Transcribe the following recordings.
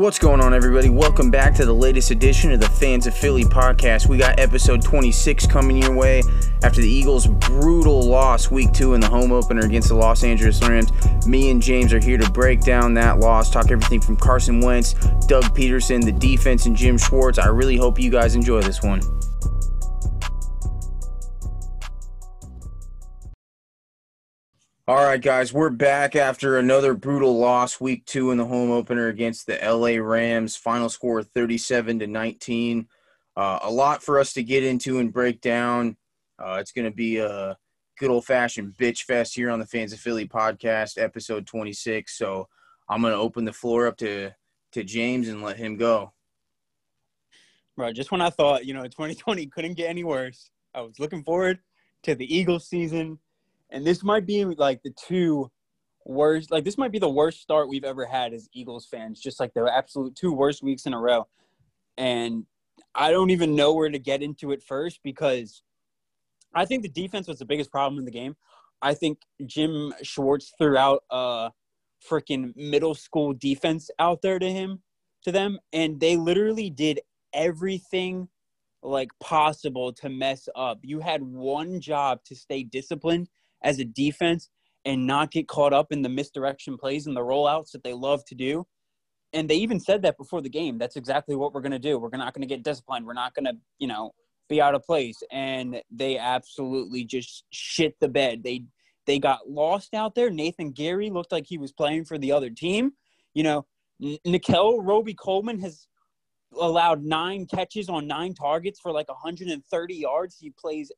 What's going on, everybody? Welcome back to the latest edition of the Phans of Philly podcast. We got episode 26 coming your way after the Eagles' brutal loss week two in the home opener against the Los Angeles Rams. Me and James are here to break down that loss, talk everything from Carson Wentz, Doug Pederson, the defense, and Jim Schwartz. I really hope you guys enjoy this one. Right, guys, we're back after another brutal loss, week two in the home opener against the LA Rams. Final score 37 to 19. Uh, a lot for us to get into and break down. Uh, it's going to be a good old fashioned bitch fest here on the Phans of Philly podcast, episode 26. So I'm going to open the floor up to, to James and let him go. Right. Just when I thought, you know, 2020 couldn't get any worse, I was looking forward to the Eagles season and this might be like the two worst like this might be the worst start we've ever had as Eagles fans, just like the absolute two worst weeks in a row. And I don't even know where to get into it first because I think the defense was the biggest problem in the game. I think Jim Schwartz threw out a freaking middle school defense out there to him to them and they literally did everything like possible to mess up. You had one job to stay disciplined as a defense and not get caught up in the misdirection plays and the rollouts that they love to do. And they even said that before the game. That's exactly what we're going to do. We're not going to get disciplined. We're not going to, you know, be out of place. And they absolutely just shit the bed. They they got lost out there. Nathan Gerry looked like he was playing for the other team. You know, N- Nickell Robey-Coleman has allowed nine catches on nine targets for like 130 yards. He plays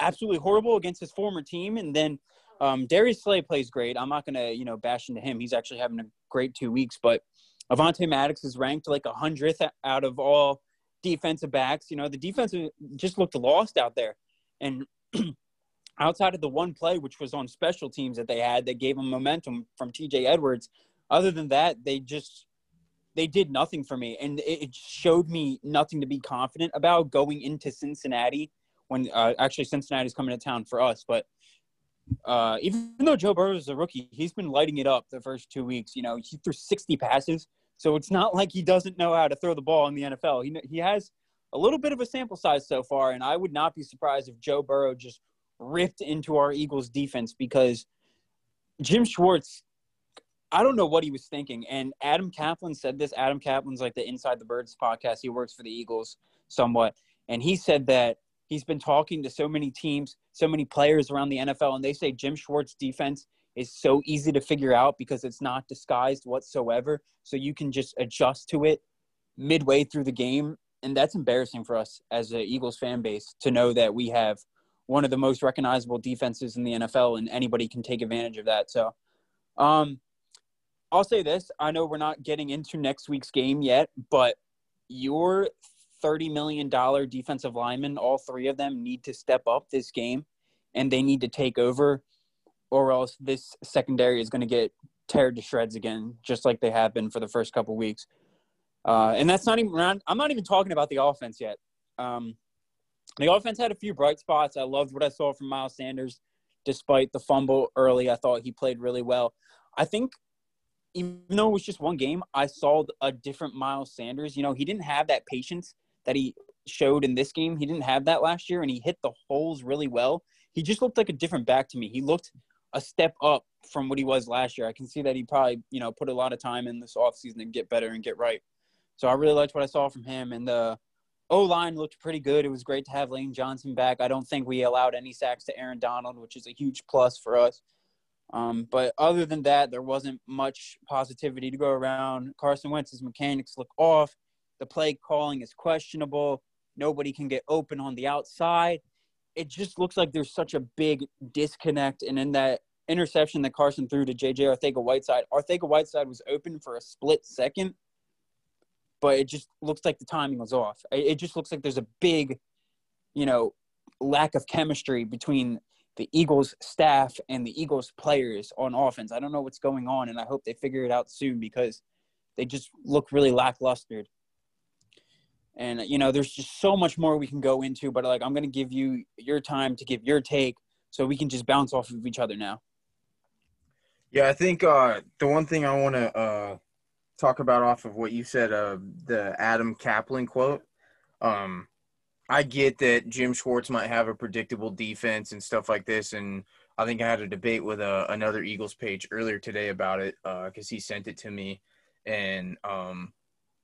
absolutely horrible against his former team. And then um, Darius Slay plays great. I'm not going to, you know, bash into him. He's actually having a great two weeks. But Avonte Maddox is ranked like a hundredth out of all defensive backs. You know, the defense just looked lost out there. And outside of the one play, which was on special teams that they had that gave them momentum from TJ Edwards, other than that, they just they did nothing for me, and it showed me nothing to be confident about going into Cincinnati when uh, actually Cincinnati's coming to town for us. But uh, even though Joe Burrow is a rookie, he's been lighting it up the first two weeks. You know, he threw 60 passes, so it's not like he doesn't know how to throw the ball in the NFL. He he has a little bit of a sample size so far, and I would not be surprised if Joe Burrow just ripped into our Eagles defense because Jim Schwartz. I don't know what he was thinking. And Adam Caplan said this. Adam Caplan's like the Inside the Birds podcast. He works for the Eagles somewhat. And he said that He's been talking to so many teams, so many players around the NFL, and they say Jim Schwartz defense is so easy to figure out because it's not disguised whatsoever. So you can just adjust to it midway through the game. And that's embarrassing for us as an Eagles fan base to know that we have one of the most recognizable defenses in the NFL and anybody can take advantage of that. So, um, I'll say this. I know we're not getting into next week's game yet, but your $30 million defensive linemen, all three of them need to step up this game and they need to take over, or else this secondary is going to get teared to shreds again, just like they have been for the first couple weeks. Uh, and that's not even, I'm not even talking about the offense yet. Um, the offense had a few bright spots. I loved what I saw from Miles Sanders, despite the fumble early. I thought he played really well. I think even though it was just one game, I saw a different Miles Sanders. You know, he didn't have that patience that he showed in this game. He didn't have that last year, and he hit the holes really well. He just looked like a different back to me. He looked a step up from what he was last year. I can see that he probably, you know, put a lot of time in this offseason to get better and get right. So I really liked what I saw from him. And the O line looked pretty good. It was great to have Lane Johnson back. I don't think we allowed any sacks to Aaron Donald, which is a huge plus for us. Um, but other than that, there wasn't much positivity to go around. Carson Wentz's mechanics look off. The play calling is questionable. Nobody can get open on the outside. It just looks like there's such a big disconnect. And in that interception that Carson threw to JJ Arcega-Whiteside, Arcega Whiteside was open for a split second, but it just looks like the timing was off. It just looks like there's a big, you know, lack of chemistry between the Eagles staff and the Eagles players on offense. I don't know what's going on, and I hope they figure it out soon because they just look really lackluster and you know there's just so much more we can go into but like i'm to give you your time to give your take so we can just bounce off of each other now yeah i think uh, the one thing i want to uh, talk about off of what you said, uh, the Adam Caplan quote. Um, I get that Jim Schwartz might have a predictable defense and stuff like this, and I think I had a debate with uh, another Eagles page earlier today about it because uh, he sent it to me, and um,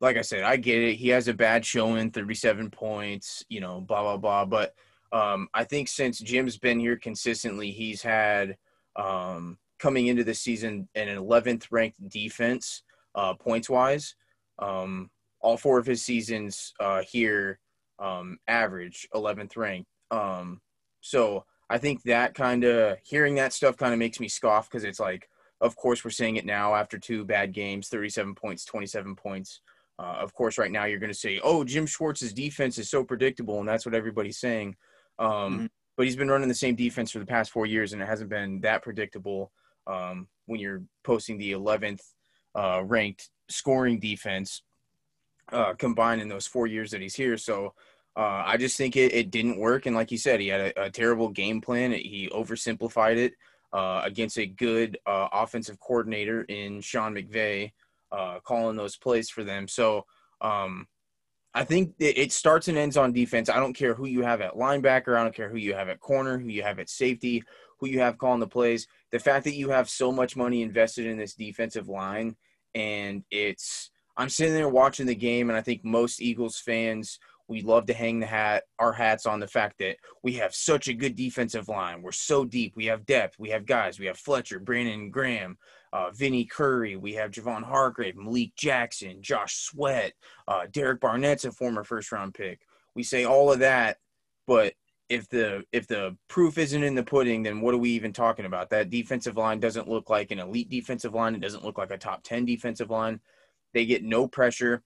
like I said, I get it. He has a bad showing, 37 points, you know, blah blah blah. But um, I think since Jim's been here consistently, he's had um, coming into the season an 11th ranked defense uh, points wise. Um, all four of his seasons uh, here um, average 11th ranked. Um, so I think that kind of hearing that stuff kind of makes me scoff because it's like, of course, we're saying it now after two bad games 37 points, 27 points. Uh, of course, right now you're going to say, oh, Jim Schwartz's defense is so predictable, and that's what everybody's saying. Um, mm-hmm. But he's been running the same defense for the past four years, and it hasn't been that predictable um, when you're posting the 11th uh, ranked scoring defense uh, combined in those four years that he's here. So uh, I just think it, it didn't work. And like you said, he had a, a terrible game plan. He oversimplified it uh, against a good uh, offensive coordinator in Sean McVay, uh, calling those plays for them. So um, I think it starts and ends on defense. I don't care who you have at linebacker. I don't care who you have at corner, who you have at safety, who you have calling the plays. The fact that you have so much money invested in this defensive line and it's I'm sitting there watching the game and I think most Eagles fans we love to hang the hat our hats on the fact that we have such a good defensive line. We're so deep. We have depth. We have guys. We have Fletcher, Brandon Graham, uh, Vinny Curry. We have Javon Hargrave, Malik Jackson, Josh Sweat, uh, Derek Barnett's a former first round pick. We say all of that, but if the if the proof isn't in the pudding, then what are we even talking about? That defensive line doesn't look like an elite defensive line. It doesn't look like a top ten defensive line. They get no pressure.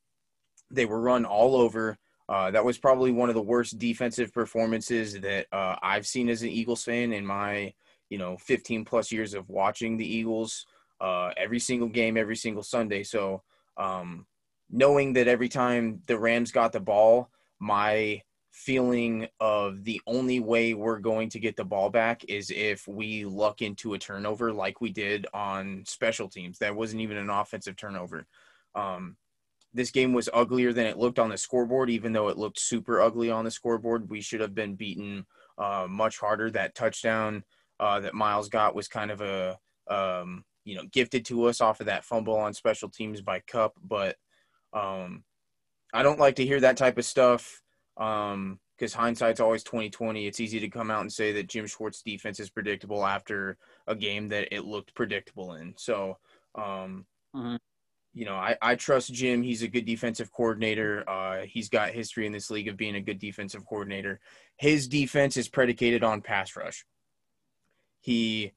They were run all over. Uh, that was probably one of the worst defensive performances that uh, I've seen as an Eagles fan in my you know 15 plus years of watching the Eagles uh, every single game, every single Sunday. So um, knowing that every time the Rams got the ball, my feeling of the only way we're going to get the ball back is if we luck into a turnover like we did on special teams. That wasn't even an offensive turnover. Um, this game was uglier than it looked on the scoreboard, even though it looked super ugly on the scoreboard. We should have been beaten uh, much harder. That touchdown uh, that Miles got was kind of a, um, you know, gifted to us off of that fumble on special teams by Cup. But um, I don't like to hear that type of stuff um, because hindsight's always 2020. It's easy to come out and say that Jim Schwartz defense is predictable after a game that it looked predictable in. So, um, mm-hmm. you know, I, I trust Jim. He's a good defensive coordinator. Uh, he's got history in this league of being a good defensive coordinator. His defense is predicated on pass rush. He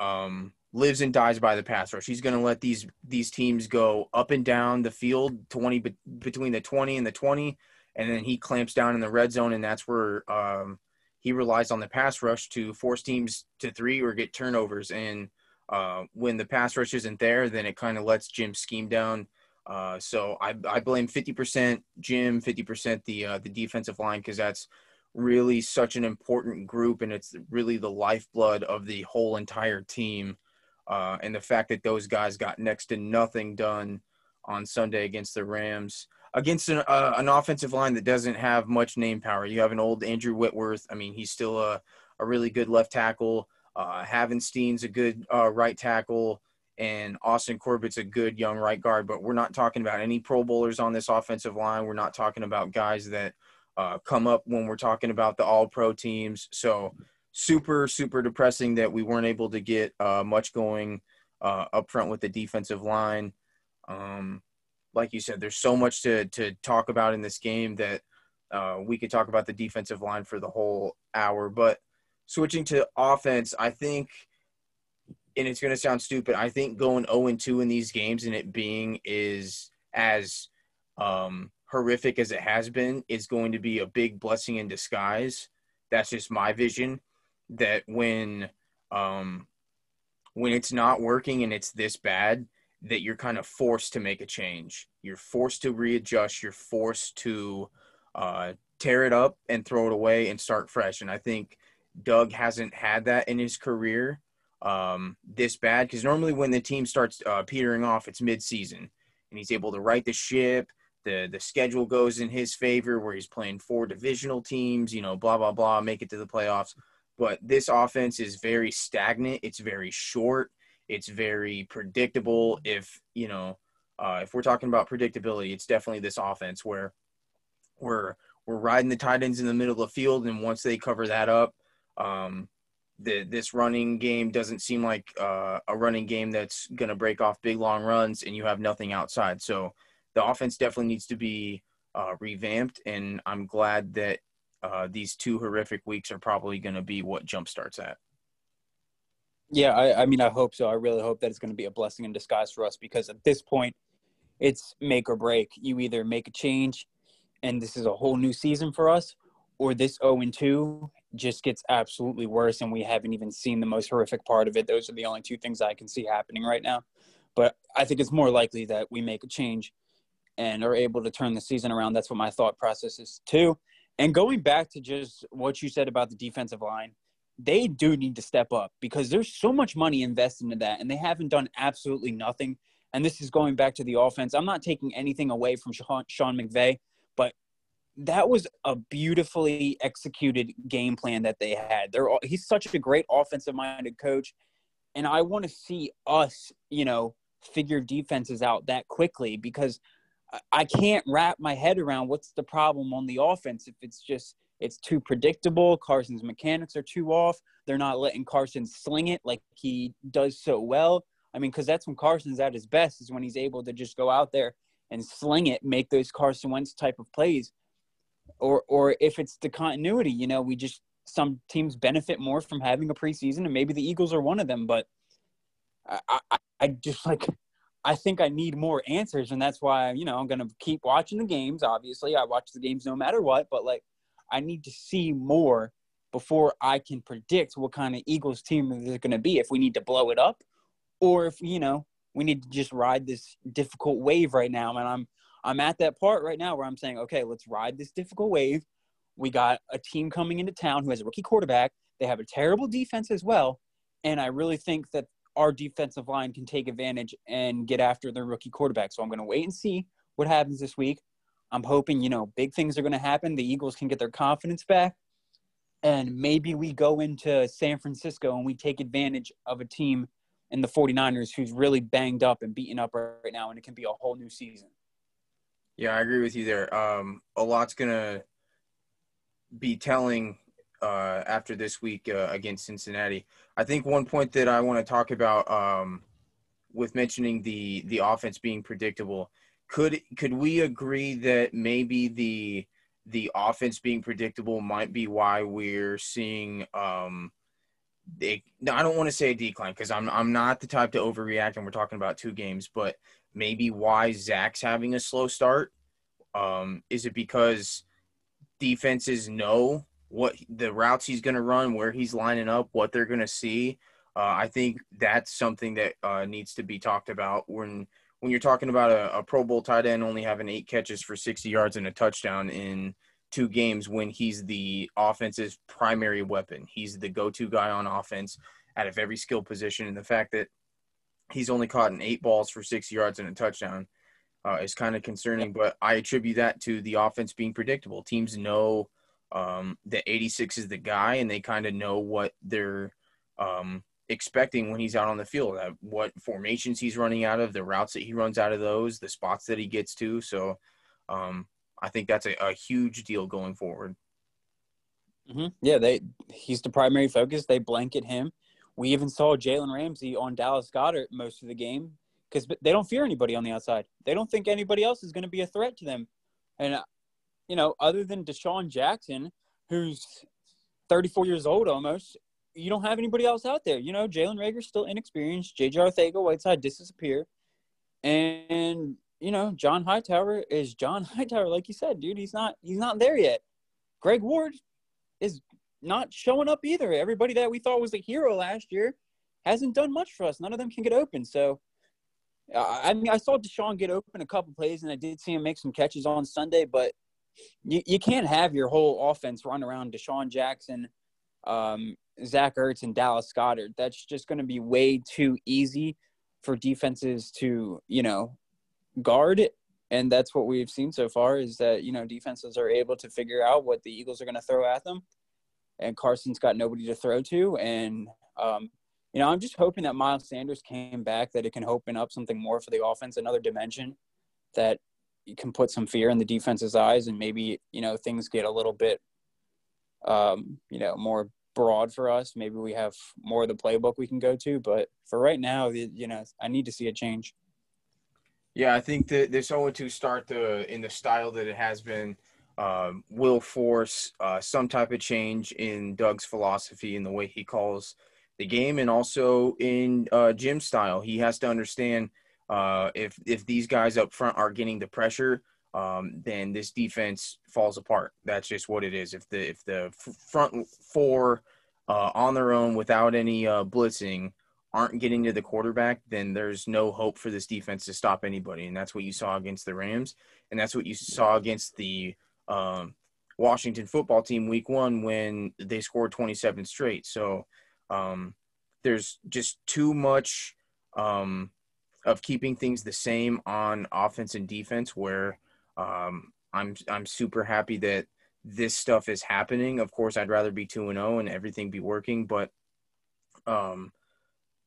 um, lives and dies by the pass rush. He's going to let these these teams go up and down the field, 20 between the 20 and the 20 and then he clamps down in the red zone, and that's where um, he relies on the pass rush to force teams to three or get turnovers. And uh, when the pass rush isn't there, then it kind of lets Jim scheme down. Uh, so I, I blame 50% Jim, 50% the uh, the defensive line because that's really such an important group, and it's really the lifeblood of the whole entire team. Uh, and the fact that those guys got next to nothing done on Sunday against the Rams against an, uh, an offensive line that doesn't have much name power. You have an old Andrew Whitworth. I mean, he's still a, a really good left tackle. Uh, Havenstein's a good uh, right tackle, and Austin Corbett's a good young right guard. But we're not talking about any Pro Bowlers on this offensive line. We're not talking about guys that uh, come up when we're talking about the All Pro teams. So super, super depressing that we weren't able to get uh, much going uh, up front with the defensive line. Um, like you said, there's so much to to talk about in this game that uh, we could talk about the defensive line for the whole hour. But switching to offense, I think, and it's going to sound stupid, I think going 0 and 2 in these games and it being is as um, horrific as it has been is going to be a big blessing in disguise. That's just my vision. That when um, when it's not working and it's this bad, that you're kind of forced to make a change. You're forced to readjust. You're forced to uh, tear it up and throw it away and start fresh. And I think Doug hasn't had that in his career um, this bad because normally when the team starts uh, petering off, it's midseason. and he's able to right the ship. The the schedule goes in his favor where he's playing four divisional teams, you know, blah blah blah, make it to the playoffs. But this offense is very stagnant. It's very short. It's very predictable. If you know, uh, if we're talking about predictability, it's definitely this offense where we're we're riding the tight ends in the middle of the field, and once they cover that up, um, the, this running game doesn't seem like uh, a running game that's going to break off big long runs, and you have nothing outside. So the offense definitely needs to be uh, revamped, and I'm glad that uh, these two horrific weeks are probably going to be what jumpstarts that. Yeah, I, I mean, I hope so. I really hope that it's going to be a blessing in disguise for us because at this point, it's make or break. You either make a change, and this is a whole new season for us, or this 0 and 2 just gets absolutely worse, and we haven't even seen the most horrific part of it. Those are the only two things I can see happening right now. But I think it's more likely that we make a change and are able to turn the season around. That's what my thought process is too. And going back to just what you said about the defensive line, they do need to step up because there's so much money invested into that, and they haven't done absolutely nothing. And this is going back to the offense. I'm not taking anything away from Sean, McVay, but that was a beautifully executed game plan that they had. They're he's such a great offensive minded coach, and I want to see us, you know, figure defenses out that quickly because I can't wrap my head around what's the problem on the offense if it's just it's too predictable. Carson's mechanics are too off. They're not letting Carson sling it like he does so well. I mean, because that's when Carson's at his best is when he's able to just go out there and sling it, make those Carson Wentz type of plays. Or, or if it's the continuity, you know, we just some teams benefit more from having a preseason, and maybe the Eagles are one of them. But I, I, I just like I think I need more answers, and that's why you know I'm gonna keep watching the games. Obviously, I watch the games no matter what, but like I need to see more before I can predict what kind of Eagles team is going to be. If we need to blow it up, or if you know we need to just ride this difficult wave right now. And I'm I'm at that part right now where I'm saying, okay, let's ride this difficult wave. We got a team coming into town who has a rookie quarterback. They have a terrible defense as well, and I really think that our defensive line can take advantage and get after their rookie quarterback. So I'm going to wait and see what happens this week. I'm hoping, you know, big things are going to happen. The Eagles can get their confidence back. And maybe we go into San Francisco and we take advantage of a team in the 49ers who's really banged up and beaten up right now, and it can be a whole new season. Yeah, I agree with you there. Um, a lot's going to be telling uh, after this week uh, against Cincinnati. I think one point that I want to talk about um, with mentioning the the offense being predictable – could could we agree that maybe the the offense being predictable might be why we're seeing um they, I don't want to say a decline because I'm I'm not the type to overreact and we're talking about two games, but maybe why Zach's having a slow start. Um, is it because defenses know what the routes he's going to run, where he's lining up, what they're going to see? Uh, I think that's something that uh, needs to be talked about when when you're talking about a, a Pro Bowl tight end only having eight catches for 60 yards and a touchdown in two games when he's the offense's primary weapon. He's the go-to guy on offense out of every skill position. And the fact that he's only caught in eight balls for 60 yards and a touchdown uh, is kind of concerning. But I attribute that to the offense being predictable. Teams know um, that 86 is the guy, and they kind of know what they're um, expecting when he's out on the field, uh, what formations he's running out of, the routes that he runs out of those, the spots that he gets to. So um, I think that's a, a, huge deal going forward. Mm-hmm. Yeah, they he's the primary focus. They blanket him. We even saw Jalen Ramsey on Dallas Goedert most of the game because they don't fear anybody on the outside. They don't think anybody else is going to be a threat to them. And, uh, you know, other than DeSean Jackson, who's 34 years old almost, you don't have anybody else out there. You know, Jalen Reagor's still inexperienced. JJ Arcega-Whiteside disappear. And, you know, John Hightower is John Hightower, like you said, dude. He's not he's not there yet. Greg Ward is not showing up either. Everybody that we thought was a hero last year hasn't done much for us. None of them can get open. So I mean I saw DeSean get open a couple plays and I did see him make some catches on Sunday, but you, you can't have your whole offense run around DeSean Jackson um, Zach Ertz and Dallas Goedert. That's just going to be way too easy for defenses to, you know, guard. And that's what we've seen so far is that you know defenses are able to figure out what the Eagles are going to throw at them, and Carson's got nobody to throw to, and um, you know I'm just hoping that Miles Sanders came back that it can open up something more for the offense, another dimension that can put some fear in the defense's eyes, and maybe you know things get a little bit um, you know more broad for us. Maybe we have more of the playbook we can go to, but for right now, you know I need to see a change. Yeah, I think that this 0-2 start the in the style that it has been um, will force uh, some type of change in Doug's philosophy and the way he calls the game, and also in uh, Jim's style. He has to understand uh, if if these guys up front are getting the pressure, um, then this defense falls apart. That's just what it is. If the if the front four uh, on their own without any uh, blitzing aren't getting to the quarterback, then there's no hope for this defense to stop anybody. And that's what you saw against the Rams. And that's what you saw against the um, Washington football team week one when they scored 27 straight. So um, there's just too much um, of keeping things the same on offense and defense where um, I'm, I'm super happy that this stuff is happening. Of course, I'd rather be 2 and 0 and everything be working, but um,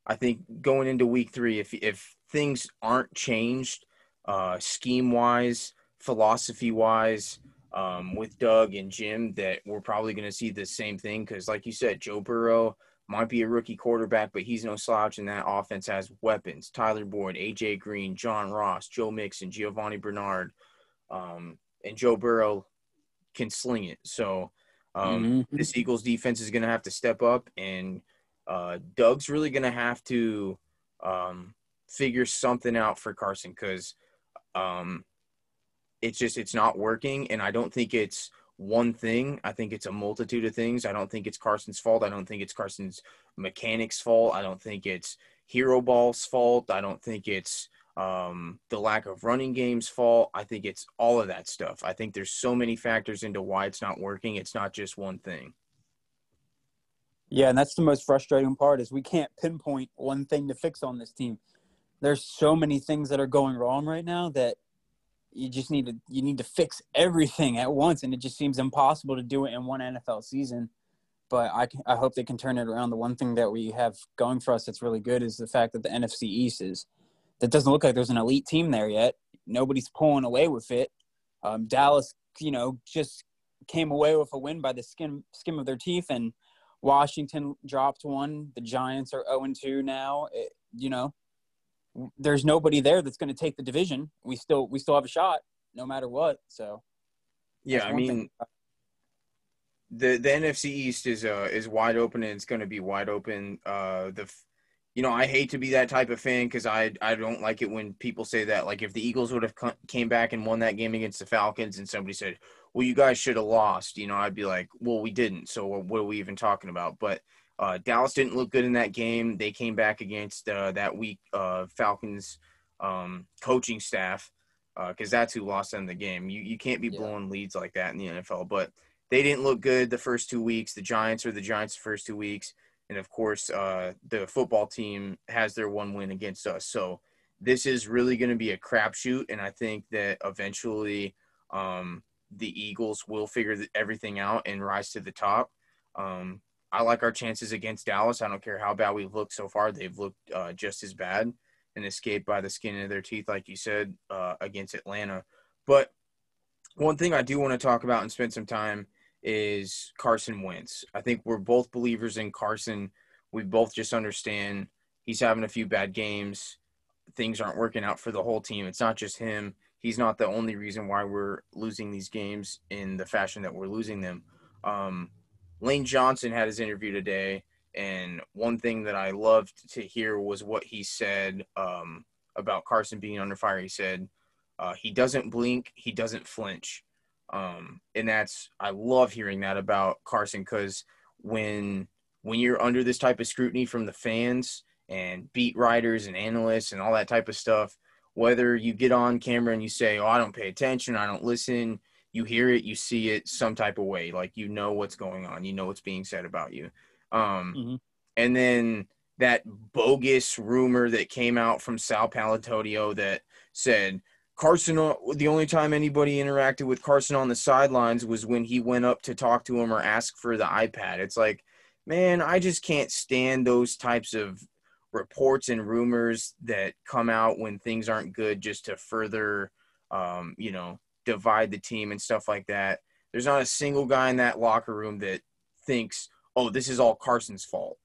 I think going into week three, if if things aren't changed, uh, scheme wise, philosophy wise, um, with Doug and Jim, that we're probably going to see the same thing. Because, like you said, Joe Burrow might be a rookie quarterback, but he's no slouch, and that offense has weapons: Tyler Boyd, AJ Green, John Ross, Joe Mixon, Giovani Bernard, um, and Joe Burrow can sling it. So um, mm-hmm. this Eagles defense is going to have to step up and uh, Doug's really going to have to um, figure something out for Carson because um, it's just it's not working, and I don't think it's one thing. I think it's a multitude of things. I don't think it's Carson's fault. I don't think it's Carson's mechanics' fault. I don't think it's Hero Ball's fault. I don't think it's um, the lack of running game's fault. I think it's all of that stuff. I think there's so many factors into why it's not working. It's not just one thing. Yeah, and that's the most frustrating part is we can't pinpoint one thing to fix on this team. There's so many things that are going wrong right now that you just need to you need to fix everything at once and it just seems impossible to do it in one NFL season. But I, I hope they can turn it around. The one thing that we have going for us that's really good is the fact that the NFC East is that doesn't look like there's an elite team there yet. Nobody's pulling away with it. Um, Dallas, you know, just came away with a win by the skin skim of their teeth and – Washington dropped one. The Giants are 0 2 now. It, you know, there's nobody there that's going to take the division. We still we still have a shot no matter what. So yeah, I mean thing. the the NFC East is uh is wide open and it's going to be wide open. Uh the you know, I hate to be that type of fan because I I don't like it when people say that. Like if the Eagles would have came back and won that game against the Falcons, and somebody said, well, you guys should have lost. You know, I'd be like, well, we didn't. So what are we even talking about? But uh, Dallas didn't look good in that game. They came back against uh, that weak uh, Falcons um, coaching staff because uh, that's who lost them the game. You you can't be yeah. blowing leads like that in the NFL. But they didn't look good the first two weeks. The Giants are the Giants the first two weeks, and of course, uh, the football team has their one win against us. So this is really going to be a crapshoot, and I think that eventually. Um, the Eagles will figure everything out and rise to the top. Um, I like our chances against Dallas. I don't care how bad we've looked so far; they've looked uh, just as bad and escaped by the skin of their teeth, like you said, uh, against Atlanta. But one thing I do want to talk about and spend some time is Carson Wentz. I think we're both believers in Carson. We both just understand he's having a few bad games. Things aren't working out for the whole team. It's not just him he's not the only reason why we're losing these games in the fashion that we're losing them. Um, Lane Johnson had his interview today, and one thing that I loved to hear was what he said um, about Carson being under fire. He said uh, he doesn't blink, he doesn't flinch, um, and that's I love hearing that about Carson because when when you're under this type of scrutiny from the fans and beat writers and analysts and all that type of stuff, whether you get on camera and you say, "Oh, I don't pay attention, I don't listen," you hear it, you see it some type of way, like you know what's going on, you know what's being said about you. Um, mm-hmm. And then that bogus rumor that came out from Sal Paolantonio that said Carson, the only time anybody interacted with Carson on the sidelines was when he went up to talk to him or ask for the iPad. It's like, man, I just can't stand those types of reports and rumors that come out when things aren't good just to further, um, you know, divide the team and stuff like that. There's not a single guy in that locker room that thinks, oh, this is all Carson's fault.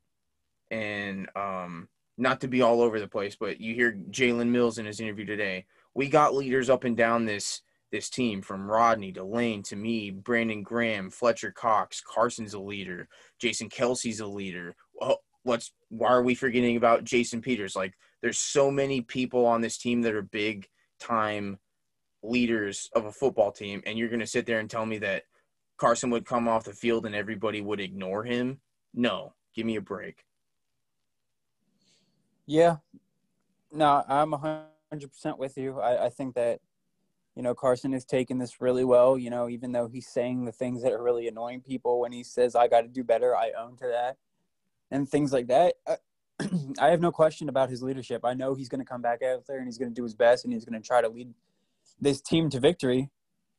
And um, not to be all over the place, but you hear Jalen Mills in his interview today we got leaders up and down this this team from Rodney to Lane to me, Brandon Graham, Fletcher Cox, Carson's a leader, Jason Kelce's a leader. Well, let's why are we forgetting about Jason Peters? Like there's so many people on this team that are big time leaders of a football team, and you're gonna sit there and tell me that Carson would come off the field and everybody would ignore him? No, give me a break. Yeah, no, I'm a 100% with you. I, I think that, you know, Carson is taking this really well. You know, even though he's saying the things that are really annoying people when he says, I got to do better, I own to that, and things like that. I, uh, I have no question about his leadership. I know he's going to come back out there and he's going to do his best and he's going to try to lead this team to victory.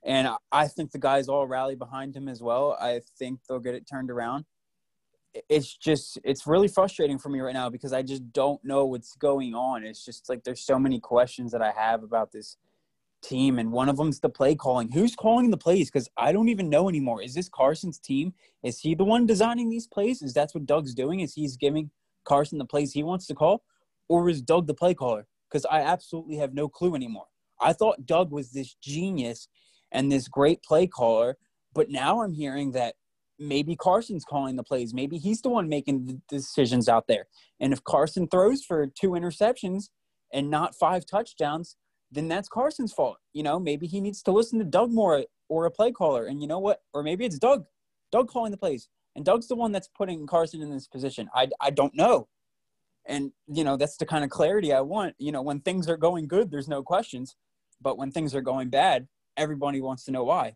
And I think the guys all rally behind him as well. I think they'll get it turned around it's just it's really frustrating for me right now because I just don't know what's going on. It's just like there's so many questions that I have about this team, and one of them's the play calling. Who's calling the plays? Because I don't even know anymore. Is this Carson's team? Is he the one designing these plays? Is that what Doug's doing? Is he's giving Carson the plays he wants to call, or is Doug the play caller? Because I absolutely have no clue anymore. I thought Doug was this genius and this great play caller, but now I'm hearing that maybe Carson's calling the plays. Maybe he's the one making the decisions out there. And if Carson throws for two interceptions and not five touchdowns, then that's Carson's fault. You know, maybe he needs to listen to Doug more or a play caller. And you know what? Or maybe it's Doug, Doug calling the plays. And Doug's the one that's putting Carson in this position. I, I don't know. And, you know, that's the kind of clarity I want. You know, when things are going good, there's no questions. But when things are going bad, everybody wants to know why.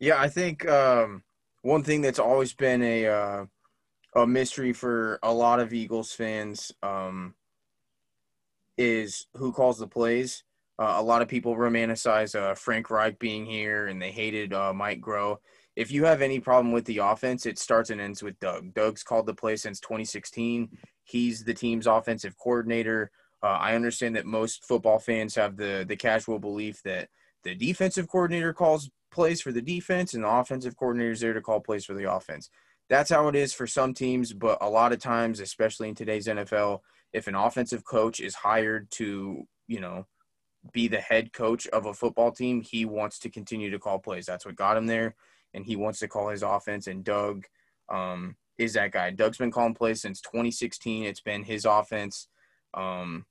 Yeah, I think um, one thing that's always been a uh, a mystery for a lot of Eagles fans um, is who calls the plays. Uh, a lot of people romanticize uh, Frank Reich being here, and they hated uh, Mike Groh. If you have any problem with the offense, it starts and ends with Doug. Doug's called the play since 2016. He's the team's offensive coordinator. Uh, I understand that most football fans have the the casual belief that the defensive coordinator calls plays for the defense and the offensive coordinator is there to call plays for the offense. That's how it is for some teams, but a lot of times, especially in today's NFL, if an offensive coach is hired to, you know, be the head coach of a football team, he wants to continue to call plays. That's what got him there, and he wants to call his offense. And Doug um, is that guy. Doug's been calling plays since 2016. It's been his offense. Um,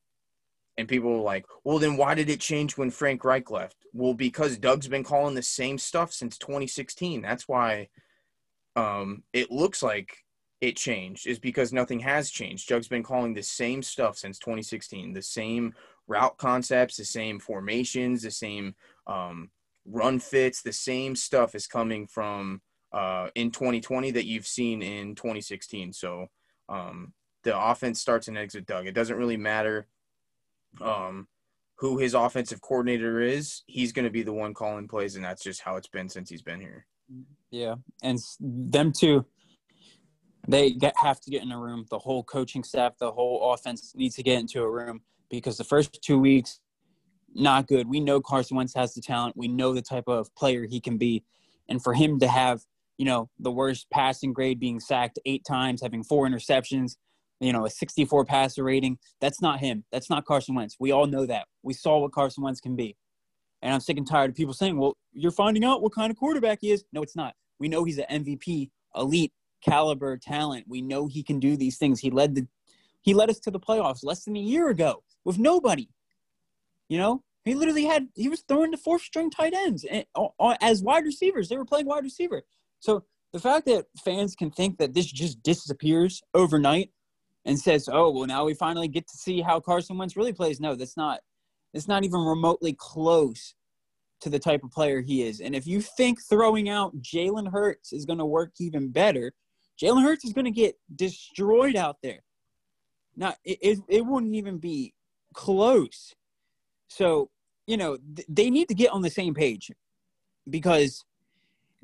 and people were like, well, then why did it change when Frank Reich left? Well, because Doug's been calling the same stuff since 2016. That's why um, it looks like it changed, is because nothing has changed. Doug's been calling the same stuff since 2016, the same route concepts, the same formations, the same um, run fits, the same stuff is coming from uh, in 2020 that you've seen in 2016. So um, the offense starts and ends with Doug. It doesn't really matter um, who his offensive coordinator is, he's going to be the one calling plays, and that's just how it's been since he's been here. Yeah, and them too. They get, have to get in a room. The whole coaching staff, the whole offense needs to get into a room because the first two weeks, not good. We know Carson Wentz has the talent. We know the type of player he can be, and for him to have you know the worst passing grade, being sacked eight times, having four interceptions, you know, a 64 passer rating. That's not him. That's not Carson Wentz. We all know that. We saw what Carson Wentz can be. And I'm sick and tired of people saying, well, you're finding out what kind of quarterback he is. No, it's not. We know he's an MVP, elite caliber talent. We know he can do these things. He led the he led us to the playoffs less than a year ago with nobody. You know, he literally had he was throwing the fourth string tight ends and, uh, as wide receivers. They were playing wide receiver. So the fact that fans can think that this just disappears overnight and says, "Oh, well, now we finally get to see how Carson Wentz really plays." No, that's not. It's not even remotely close to the type of player he is. And if you think throwing out Jalen Hurts is going to work even better, Jalen Hurts is going to get destroyed out there. Now, it, it, it wouldn't even be close So, you know, th- they need to get on the same page because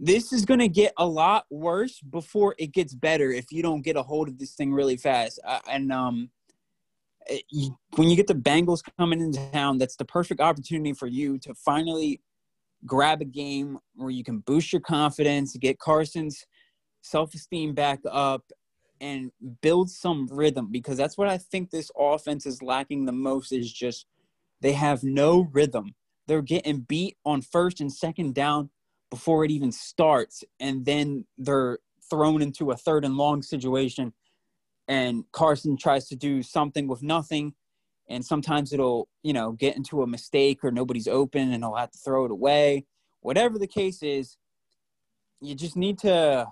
this is going to get a lot worse before it gets better if you don't get a hold of this thing really fast. Uh, and um, it, you, when you get the Bengals coming into town, that's the perfect opportunity for you to finally grab a game where you can boost your confidence, get Carson's self esteem back up, and build some rhythm because that's what I think this offense is lacking the most is just they have no rhythm. They're getting beat on first and second down before it even starts, and then they're thrown into a third and long situation. And Carson tries to do something with nothing, and sometimes it'll, you know, get into a mistake or nobody's open and he'll have to throw it away. Whatever the case is, you just need to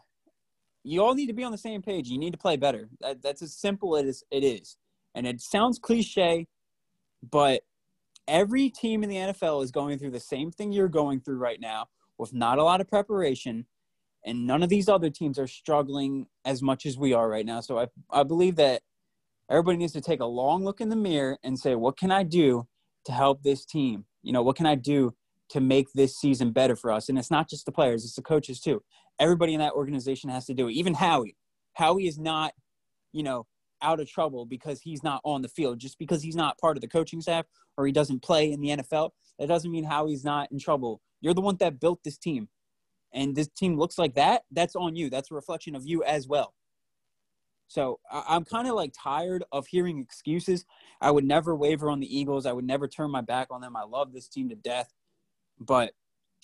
you all need to be on the same page. You need to play better. That, that's as simple as it is. And it sounds cliche, but every team in the NFL is going through the same thing you're going through right now with not a lot of preparation. And none of these other teams are struggling as much as we are right now. So I, I believe that everybody needs to take a long look in the mirror and say, what can I do to help this team? You know, what can I do to make this season better for us? And it's not just the players, it's the coaches too everybody in that organization has to do it. Even Howie. Howie is not, you know, out of trouble because he's not on the field. Just because he's not part of the coaching staff or he doesn't play in the NFL, that doesn't mean Howie's not in trouble. You're the one that built this team. And this team looks like that. That's on you. That's a reflection of you as well. So I'm kind of like tired of hearing excuses. I would never waver on the Eagles. I would never turn my back on them. I love this team to death. But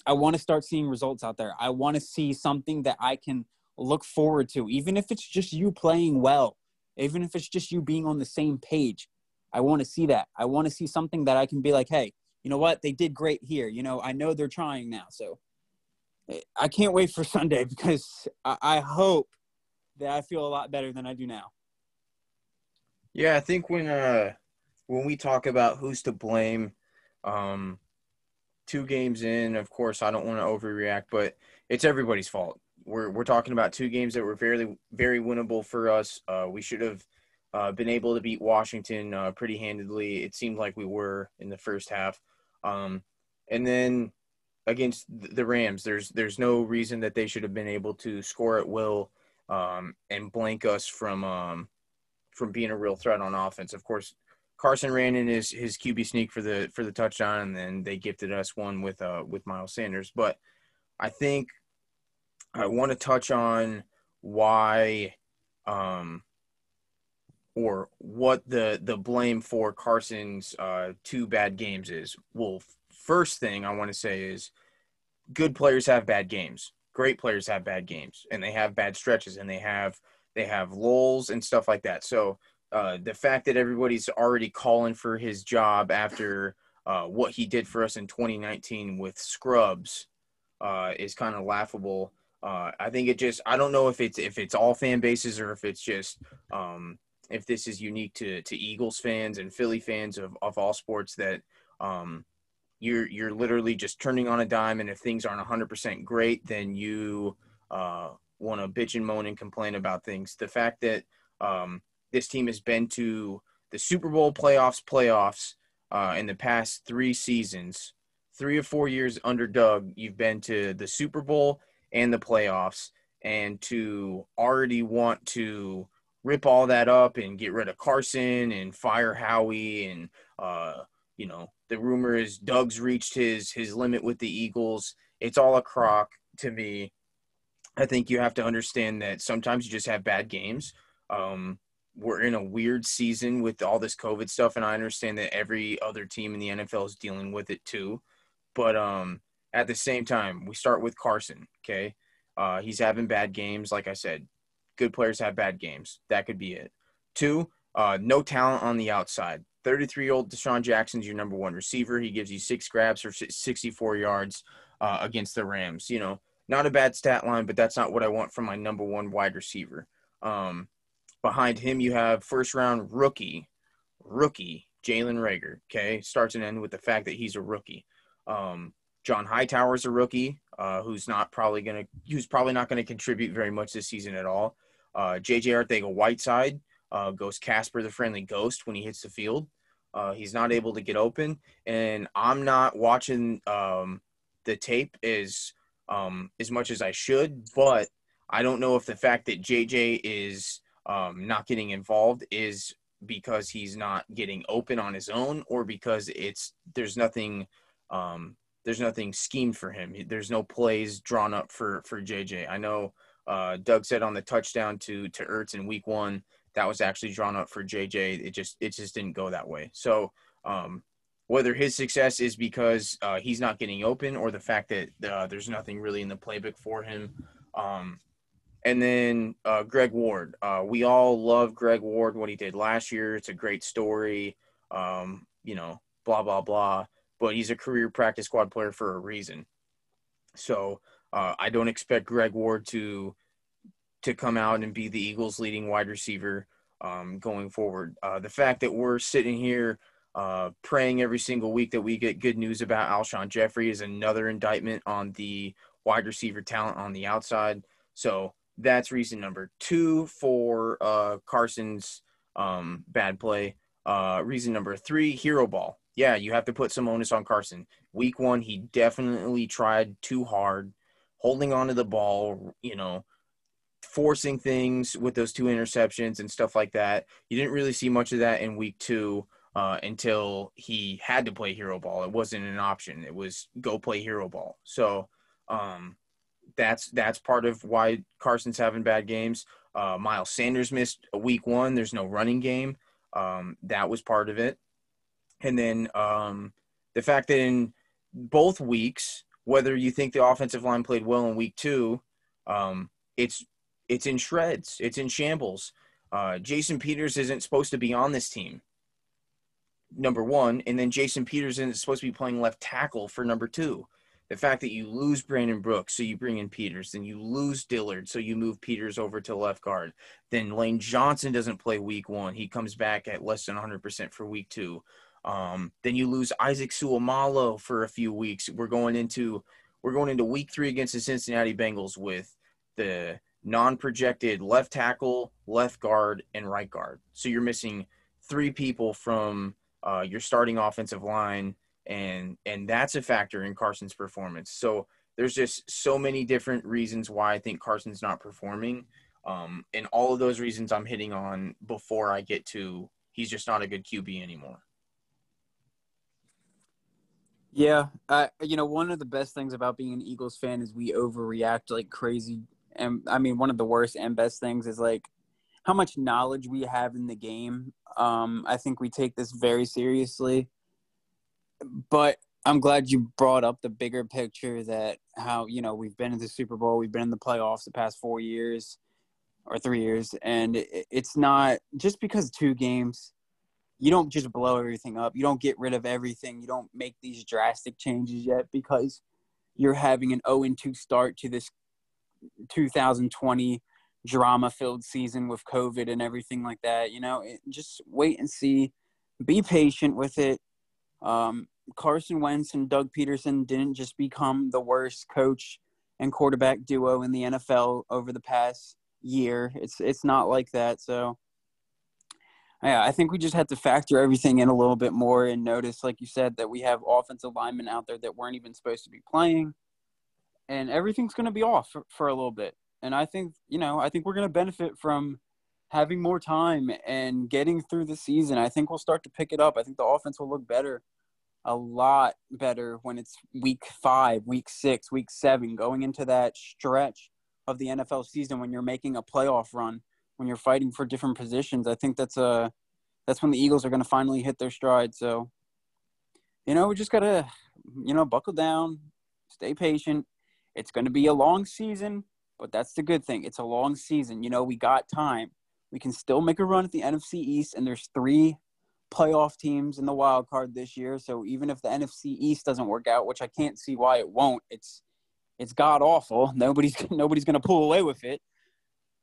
I want to start seeing results out there. I want to see something that I can look forward to, even if it's just you playing well, even if it's just you being on the same page. I want to see that. I want to see something that I can be like, hey, you know what? They did great here. You know, I know they're trying now. So eh, I can't wait for Sunday because I, hope that I feel a lot better than I do now. Yeah, I think when uh when we talk about who's to blame, um, two games in, of course, I don't want to overreact, but it's everybody's fault. We're we're talking about two games that were very very winnable for us. Uh, we should have uh, been able to beat Washington uh, pretty handedly. It seemed like we were in the first half, um, and then against the Rams, there's there's no reason that they should have been able to score at will um, and blank us from um, from being a real threat on offense. Of course, Carson ran in his his QB sneak for the for the touchdown, and then they gifted us one with uh with Miles Sanders. But I think I want to touch on why, um, or what the the blame for Carson's uh, two bad games is. Well, first thing I want to say is, good players have bad games. Great players have bad games, and they have bad stretches, and they have they have lulls and stuff like that. So uh, the fact that everybody's already calling for his job after uh, what he did for us in 2019 with Scrubs uh, is kind of laughable. Uh, I think it just I don't know if it's if it's all fan bases or if it's just um, if this is unique to to Eagles fans and Philly fans of, of all sports that um, you're you're literally just turning on a dime and if things aren't 100% great then you uh, want to bitch and moan and complain about things. The fact that um, this team has been to the Super Bowl playoffs, playoffs uh, in the past three seasons. Three or four years under Doug, you've been to the Super Bowl and the playoffs, and to already want to rip all that up and get rid of Carson and fire Howie and uh, you know the rumor is Doug's reached his his limit with the Eagles. It's all a crock to me. I think you have to understand that sometimes you just have bad games. Um, we're in a weird season with all this COVID stuff, and I understand that every other team in the NFL is dealing with it too. But um, at the same time, we start with Carson. Okay, uh, he's having bad games. Like I said, good players have bad games. That could be it. Two, uh, no talent on the outside. 33 year old DeSean Jackson's your number one receiver. He gives you six grabs for 64 yards uh, against the Rams. You know, not a bad stat line, but that's not what I want from my number one wide receiver. Um, Behind him, you have first round rookie, rookie Jalen Reagor. Okay, starts and ends with the fact that he's a rookie. Um, John Hightower's a rookie uh, who's not probably gonna who's probably not gonna contribute very much this season at all. Uh, JJ Arcega Whiteside uh, goes Casper the Friendly Ghost when he hits the field. Uh, he's not able to get open, and I'm not watching um, the tape as um, as much as I should. But I don't know if the fact that JJ is um, not getting involved is because he's not getting open on his own, or because it's there's nothing um, there's nothing schemed for him. There's no plays drawn up for for JJ. I know uh, Doug said on the touchdown to to Ertz in Week One that was actually drawn up for JJ. It just it just didn't go that way. So um, whether his success is because uh, he's not getting open or the fact that uh, there's nothing really in the playbook for him. Um, and then uh, Greg Ward. Uh, we all love Greg Ward, what he did last year. It's a great story. Um, you know, blah, blah, blah. But he's a career practice squad player for a reason. So uh, I don't expect Greg Ward to to come out and be the Eagles' leading wide receiver um, going forward. Uh, the fact that we're sitting here uh, praying every single week that we get good news about Alshon Jeffery is another indictment on the wide receiver talent on the outside. So that's reason number two for uh, Carson's um, bad play. Uh, reason number three, hero ball. Yeah, you have to put some onus on Carson. Week one, he definitely tried too hard, holding on to the ball, you know, forcing things with those two interceptions and stuff like that. You didn't really see much of that in week two uh, until he had to play hero ball. It wasn't an option. It was go play hero ball. So um, that's that's part of why Carson's having bad games. Uh, Miles Sanders missed a week one. There's no running game. Um, that was part of it. And then um, the fact that in both weeks, whether you think the offensive line played well in week two, um, it's it's in shreds. It's in shambles. Uh, Jason Peters isn't supposed to be on this team. Number one, and then Jason Peters isn't supposed to be playing left tackle for number two. The fact that you lose Brandon Brooks, so you bring in Peters, then you lose Dillard, so you move Peters over to left guard. Then Lane Johnson doesn't play week one. He comes back at less than 100% for week two. Um, then you lose Isaac Seumalo for a few weeks. We're going into we're going into week three against the Cincinnati Bengals with the non-projected left tackle, left guard, and right guard. So you're missing three people from uh, your starting offensive line, and and that's a factor in Carson's performance. So there's just so many different reasons why I think Carson's not performing, um, and all of those reasons I'm hitting on before I get to he's just not a good QB anymore. Yeah, uh, you know, one of the best things about being an Eagles fan is we overreact like crazy and I mean one of the worst and best things is like how much knowledge we have in the game. Um, I think we take this very seriously, but I'm glad you brought up the bigger picture that how you know we've been in the Super Bowl, we've been in the playoffs the past four years or three years, and it's not just because two games. You don't just blow everything up. You don't get rid of everything. You don't make these drastic changes yet because you're having an 0 2 start to this 2020 drama filled season with COVID and everything like that. You know, it, just wait and see. Be patient with it. Um, Carson Wentz and Doug Pederson didn't just become the worst coach and quarterback duo in the NFL over the past year. It's it's not like that. So yeah, I think we just had to factor everything in a little bit more and notice, like you said, that we have offensive linemen out there that weren't even supposed to be playing and everything's going to be off for, for a little bit. And I think, you know, I think we're going to benefit from having more time and getting through the season. I think we'll start to pick it up. I think the offense will look better, a lot better when it's week five, week six, week seven, going into that stretch of the NFL season when you're making a playoff run, when you're fighting for different positions. I think that's a that's when the Eagles are going to finally hit their stride. So, you know, we just got to, you know, buckle down, stay patient, it's going to be a long season, but that's the good thing. It's a long season. You know, we got time. We can still make a run at the NFC East, and there's three playoff teams in the wild card this year. So even if the NFC East doesn't work out, which I can't see why it won't, it's it's god awful. Nobody's nobody's going to pull away with it.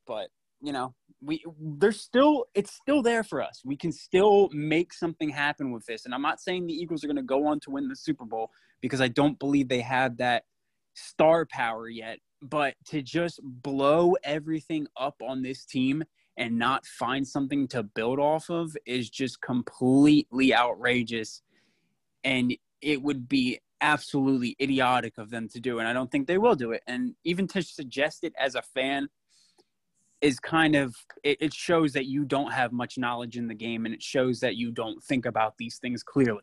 But you know, we there's still it's still there for us. We can still make something happen with this. And I'm not saying the Eagles are going to go on to win the Super Bowl because I don't believe they have that star power yet, but to just blow everything up on this team and not find something to build off of is just completely outrageous. And it would be absolutely idiotic of them to do. And I don't think they will do it. And even to suggest it as a fan is kind of, it, it shows that you don't have much knowledge in the game and it shows that you don't think about these things clearly.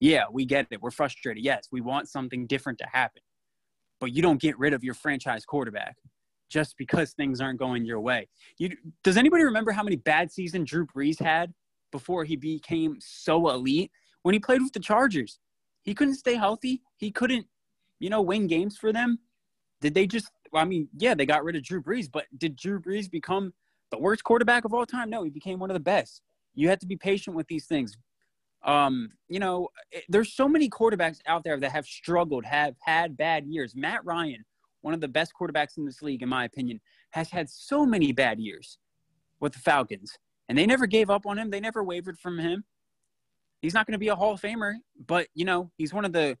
Yeah, we get it. We're frustrated. Yes, we want something different to happen. But you don't get rid of your franchise quarterback just because things aren't going your way. You, does anybody remember how many bad seasons Drew Brees had before he became so elite? When he played with the Chargers, he couldn't stay healthy. He couldn't, you know, win games for them. Did they just? I mean, yeah, they got rid of Drew Brees, but did Drew Brees become the worst quarterback of all time? No, he became one of the best. You have to be patient with these things. Um, you know, there's so many quarterbacks out there that have struggled, have had bad years. Matt Ryan one of the best quarterbacks in this league, in my opinion, has had so many bad years with the Falcons. And they never gave up on him. They never wavered from him. He's not going to be a Hall of Famer, but, you know, he's one of the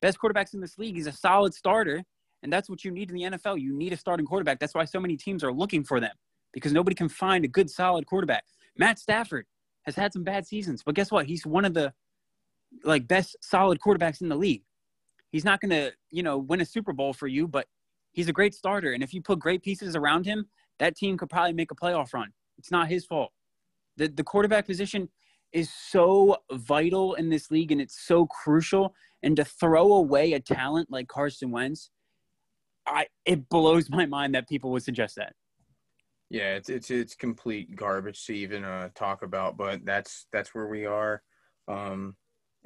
best quarterbacks in this league. He's a solid starter. And that's what you need in the NFL. You need a starting quarterback. That's why so many teams are looking for them because nobody can find a good, solid quarterback. Matt Stafford has had some bad seasons, but guess what? He's one of the like best solid quarterbacks in the league. He's not going to, you know, win a Super Bowl for you, but he's a great starter. And if you put great pieces around him, that team could probably make a playoff run. It's not his fault. The, the quarterback position is so vital in this league and it's so crucial. And to throw away a talent like Carson Wentz, I, it blows my mind that people would suggest that. Yeah, it's it's it's complete garbage to even uh, talk about, but that's that's where we are um,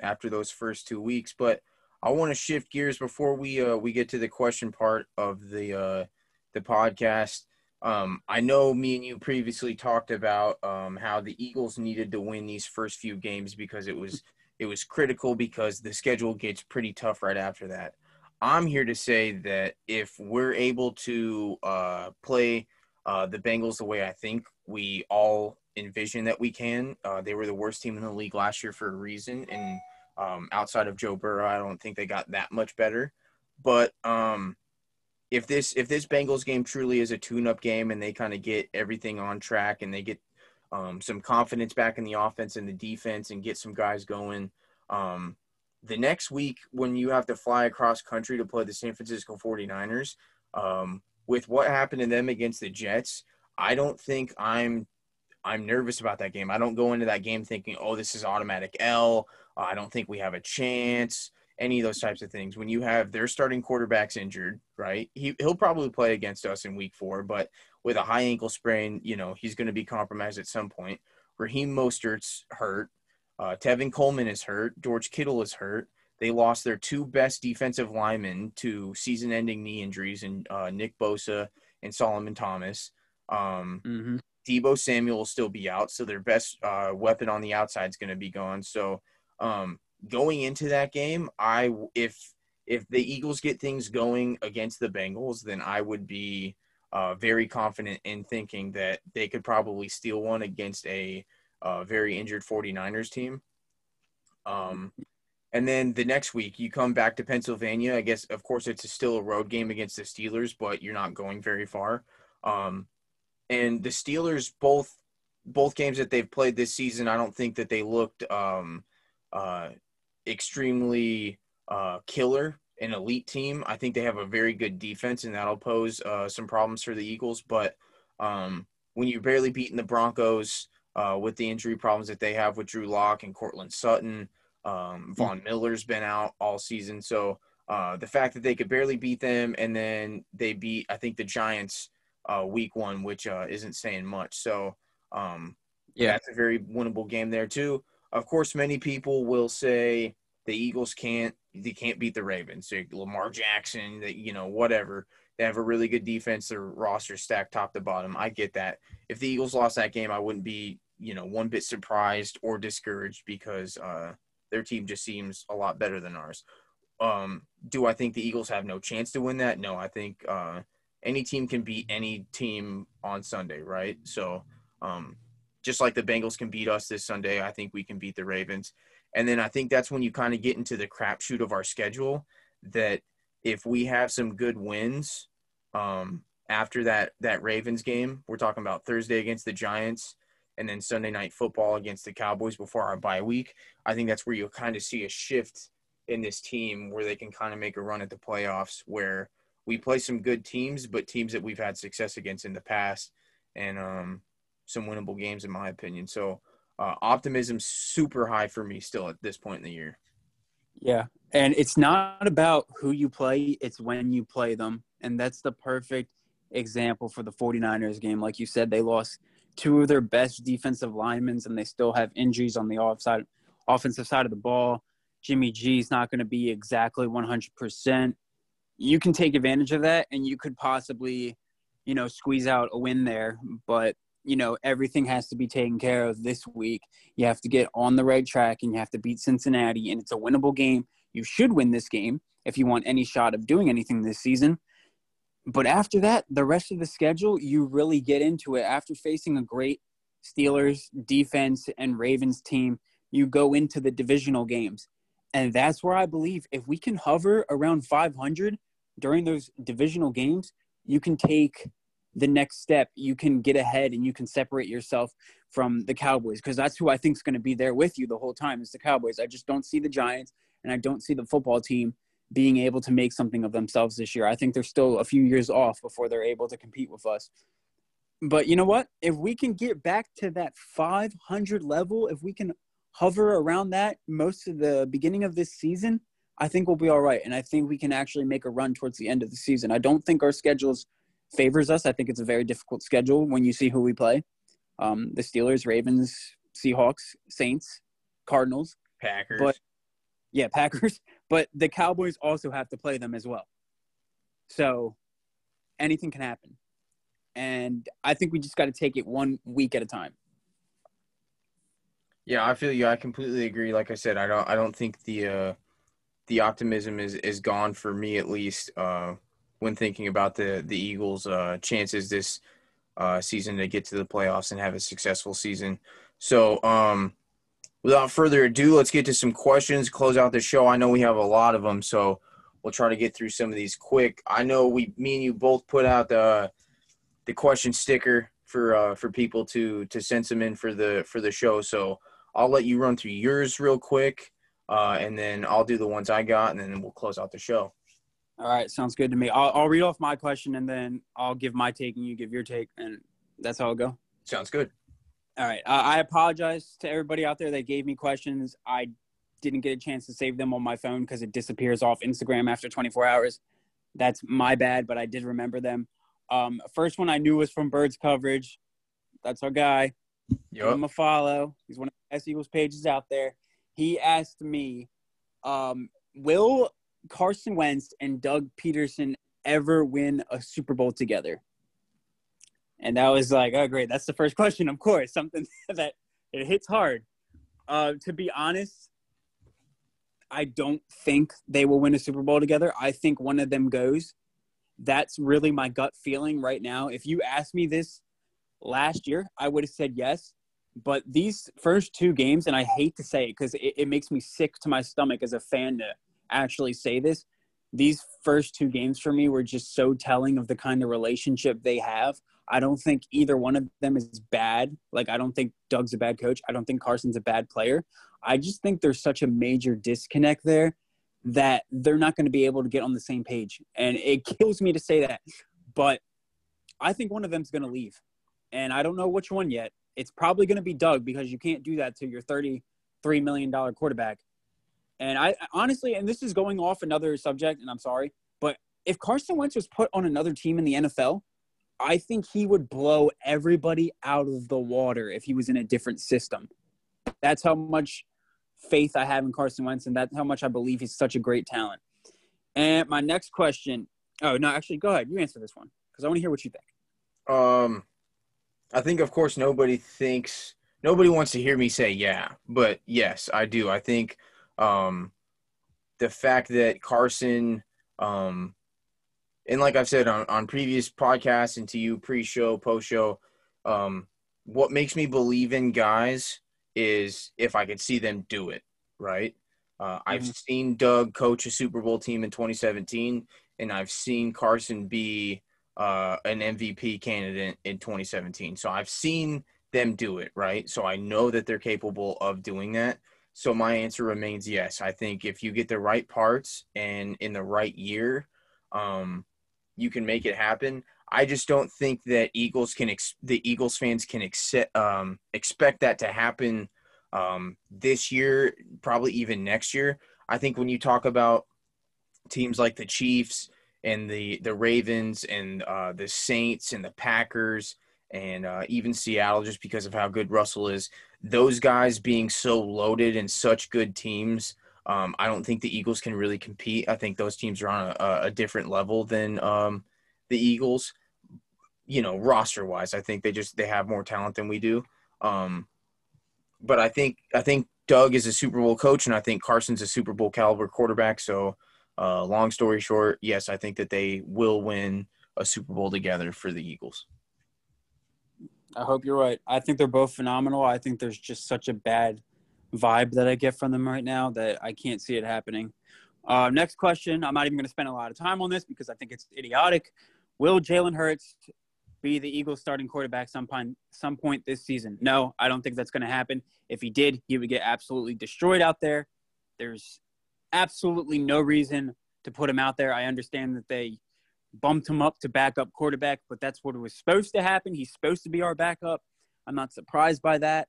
after those first two weeks. But I want to shift gears before we uh, we get to the question part of the uh, the podcast. Um, I know me and you previously talked about um, how the Eagles needed to win these first few games because it was it was critical because the schedule gets pretty tough right after that. I'm here to say that if we're able to uh, play uh, the Bengals the way I think we all envision that we can, uh, they were the worst team in the league last year for a reason, and um, outside of Joe Burrow, I don't think they got that much better. But um, if this if this Bengals game truly is a tune-up game and they kind of get everything on track and they get um, some confidence back in the offense and the defense and get some guys going, um, the next week when you have to fly across country to play the San Francisco 49ers, um, with what happened to them against the Jets, I don't think I'm I'm nervous about that game. I don't go into that game thinking, "Oh, this is automatic L." Uh, I don't think we have a chance. Any of those types of things. When you have their starting quarterbacks injured, right? He he'll probably play against us in week four, but with a high ankle sprain, you know he's going to be compromised at some point. Raheem Mostert's hurt. Uh, Tevin Coleman is hurt. George Kittle is hurt. They lost their two best defensive linemen to season-ending knee injuries, and uh, Nick Bosa and Solomon Thomas. Um, mm-hmm. Deebo Samuel will still be out, so their best uh, weapon on the outside is going to be gone. So um, going into that game, I if if the Eagles get things going against the Bengals, then I would be uh, very confident in thinking that they could probably steal one against a uh, very injured 49ers team. Um, and then the next week, you come back to Pennsylvania. I guess, of course, it's still a road game against the Steelers, but you're not going very far. Um, and the Steelers, both both games that they've played this season, I don't think that they looked um, uh, extremely uh, killer, an elite team. I think they have a very good defense, and that'll pose uh, some problems for the Eagles. But um, when you're barely beating the Broncos uh, with the injury problems that they have with Drew Lock and Courtland Sutton, um, hmm. Von Miller's been out all season. So uh, the fact that they could barely beat them, and then they beat, I think, the Giants uh, week one, which isn't saying much. So um, yeah, that's a very winnable game there too. Of course, many people will say the Eagles can't they can't beat the Ravens. So Lamar Jackson, that you know, whatever. They have a really good defense. Their roster stacked top to bottom. I get that. If the Eagles lost that game, I wouldn't be, you know, one bit surprised or discouraged because uh, their team just seems a lot better than ours. Um, do I think the Eagles have no chance to win that? No, I think uh, any team can beat any team on Sunday, right? So um, just like the Bengals can beat us this Sunday, I think we can beat the Ravens. And then I think that's when you kind of get into the crapshoot of our schedule that if we have some good wins, um, after that that Ravens game. We're talking about Thursday against the Giants and then Sunday night football against the Cowboys before our bye week. I think that's where you'll kind of see a shift in this team where they can kind of make a run at the playoffs where we play some good teams, but teams that we've had success against in the past and um, some winnable games in my opinion. So uh, optimism super high for me still at this point in the year. Yeah. And it's not about who you play, it's when you play them. And that's the perfect example for the 49ers game. Like you said, they lost two of their best defensive linemen and they still have injuries on the offside, offensive side of the ball. Jimmy G is not going to be exactly 100%. You can take advantage of that and you could possibly, you know, squeeze out a win there. But, you know, everything has to be taken care of this week. You have to get on the right track and you have to beat Cincinnati. And it's a winnable game. You should win this game if you want any shot of doing anything this season. But after that, the rest of the schedule, you really get into it. After facing a great Steelers defense and Ravens team, you go into the divisional games. And that's where I believe if we can hover around 500 during those divisional games, you can take the next step. You can get ahead and you can separate yourself from the Cowboys because that's who I think is going to be there with you the whole time is the Cowboys. I just don't see the Giants and I don't see the football team being able to make something of themselves this year. I think they're still a few years off before they're able to compete with us. But you know what? If we can get back to that 500 level, if we can hover around that most of the beginning of this season, I think we'll be all right. And I think we can actually make a run towards the end of the season. I don't think our schedules favors us. I think it's a very difficult schedule when you see who we play. Um, the Steelers, Ravens, Seahawks, Saints, Cardinals, Packers. But yeah, Packers but the Cowboys also have to play them as well. So anything can happen. And I think we just got to take it one week at a time. Yeah, I feel you. I completely agree. Like I said, I don't I don't think the uh the optimism is is gone for me at least uh when thinking about the the Eagles uh chances this uh season to get to the playoffs and have a successful season. So, um without further ado, let's get to some questions, close out the show. I know we have a lot of them, so we'll try to get through some of these quick. I know we, me and you both put out the the question sticker for uh, for people to to send some in for the for the show. So I'll let you run through yours real quick, uh, and then I'll do the ones I got, and then we'll close out the show. All right, sounds good to me. I'll, I'll read off my question, and then I'll give my take, and you give your take, and that's how it'll go. Sounds good. All right. Uh, I apologize to everybody out there that gave me questions. I didn't get a chance to save them on my phone because it disappears off Instagram after 24 hours. That's my bad, but I did remember them. Um, first one I knew was from Birds Coverage. That's our guy. Yep. Give him a follow. He's one of the best Eagles pages out there. He asked me, um, will Carson Wentz and Doug Pederson ever win a Super Bowl together? And that was like, oh, great. That's the first question, of course. Something that it hits hard. Uh, to be honest, I don't think they will win a Super Bowl together. I think one of them goes. That's really my gut feeling right now. If you asked me this last year, I would have said yes. But these first two games, and I hate to say it because it, it makes me sick to my stomach as a fan to actually say this. These first two games for me were just so telling of the kind of relationship they have. I don't think either one of them is bad. Like, I don't think Doug's a bad coach. I don't think Carson's a bad player. I just think there's such a major disconnect there that they're not going to be able to get on the same page. And it kills me to say that. But I think one of them's going to leave. And I don't know which one yet. It's probably going to be Doug because you can't do that to your $33 million quarterback. And I honestly, and this is going off another subject, and I'm sorry, but if Carson Wentz was put on another team in the NFL, I think he would blow everybody out of the water if he was in a different system. That's how much faith I have in Carson Wentz, and that's how much I believe he's such a great talent. And my next question oh, no, actually, go ahead. You answer this one because I want to hear what you think. Um, I think, of course, nobody thinks, nobody wants to hear me say yeah, but yes, I do. I think um, the fact that Carson, um, and like I've said on, on previous podcasts and to you pre-show, post-show, um, what makes me believe in guys is if I could see them do it, right? Uh, mm-hmm. I've seen Doug coach a Super Bowl team in 2017, and I've seen Carson be uh, an MVP candidate in 2017. So I've seen them do it, right? So I know that they're capable of doing that. So my answer remains yes. I think if you get the right parts and in the right year, um, you can make it happen. I just don't think that Eagles can ex- the Eagles fans can accept, um, expect that to happen um, this year, probably even next year. I think when you talk about teams like the Chiefs and the the Ravens and uh, the Saints and the Packers and uh, even Seattle, just because of how good Russell is, those guys being so loaded and such good teams. Um, I don't think the Eagles can really compete. I think those teams are on a, a different level than um, the Eagles. You know, roster wise, I think they just they have more talent than we do. Um, but I think I think Doug is a Super Bowl coach, and I think Carson's a Super Bowl caliber quarterback. So, uh, long story short, yes, I think that they will win a Super Bowl together for the Eagles. I hope you're right. I think they're both phenomenal. I think there's just such a bad vibe that I get from them right now that I can't see it happening. Uh, next question. I'm not even going to spend a lot of time on this because I think it's idiotic. Will Jalen Hurts be the Eagles starting quarterback some point, some point this season? No, I don't think that's going to happen. If he did, he would get absolutely destroyed out there. There's absolutely no reason to put him out there. I understand that they bumped him up to backup quarterback, but that's what was supposed to happen. He's supposed to be our backup. I'm not surprised by that.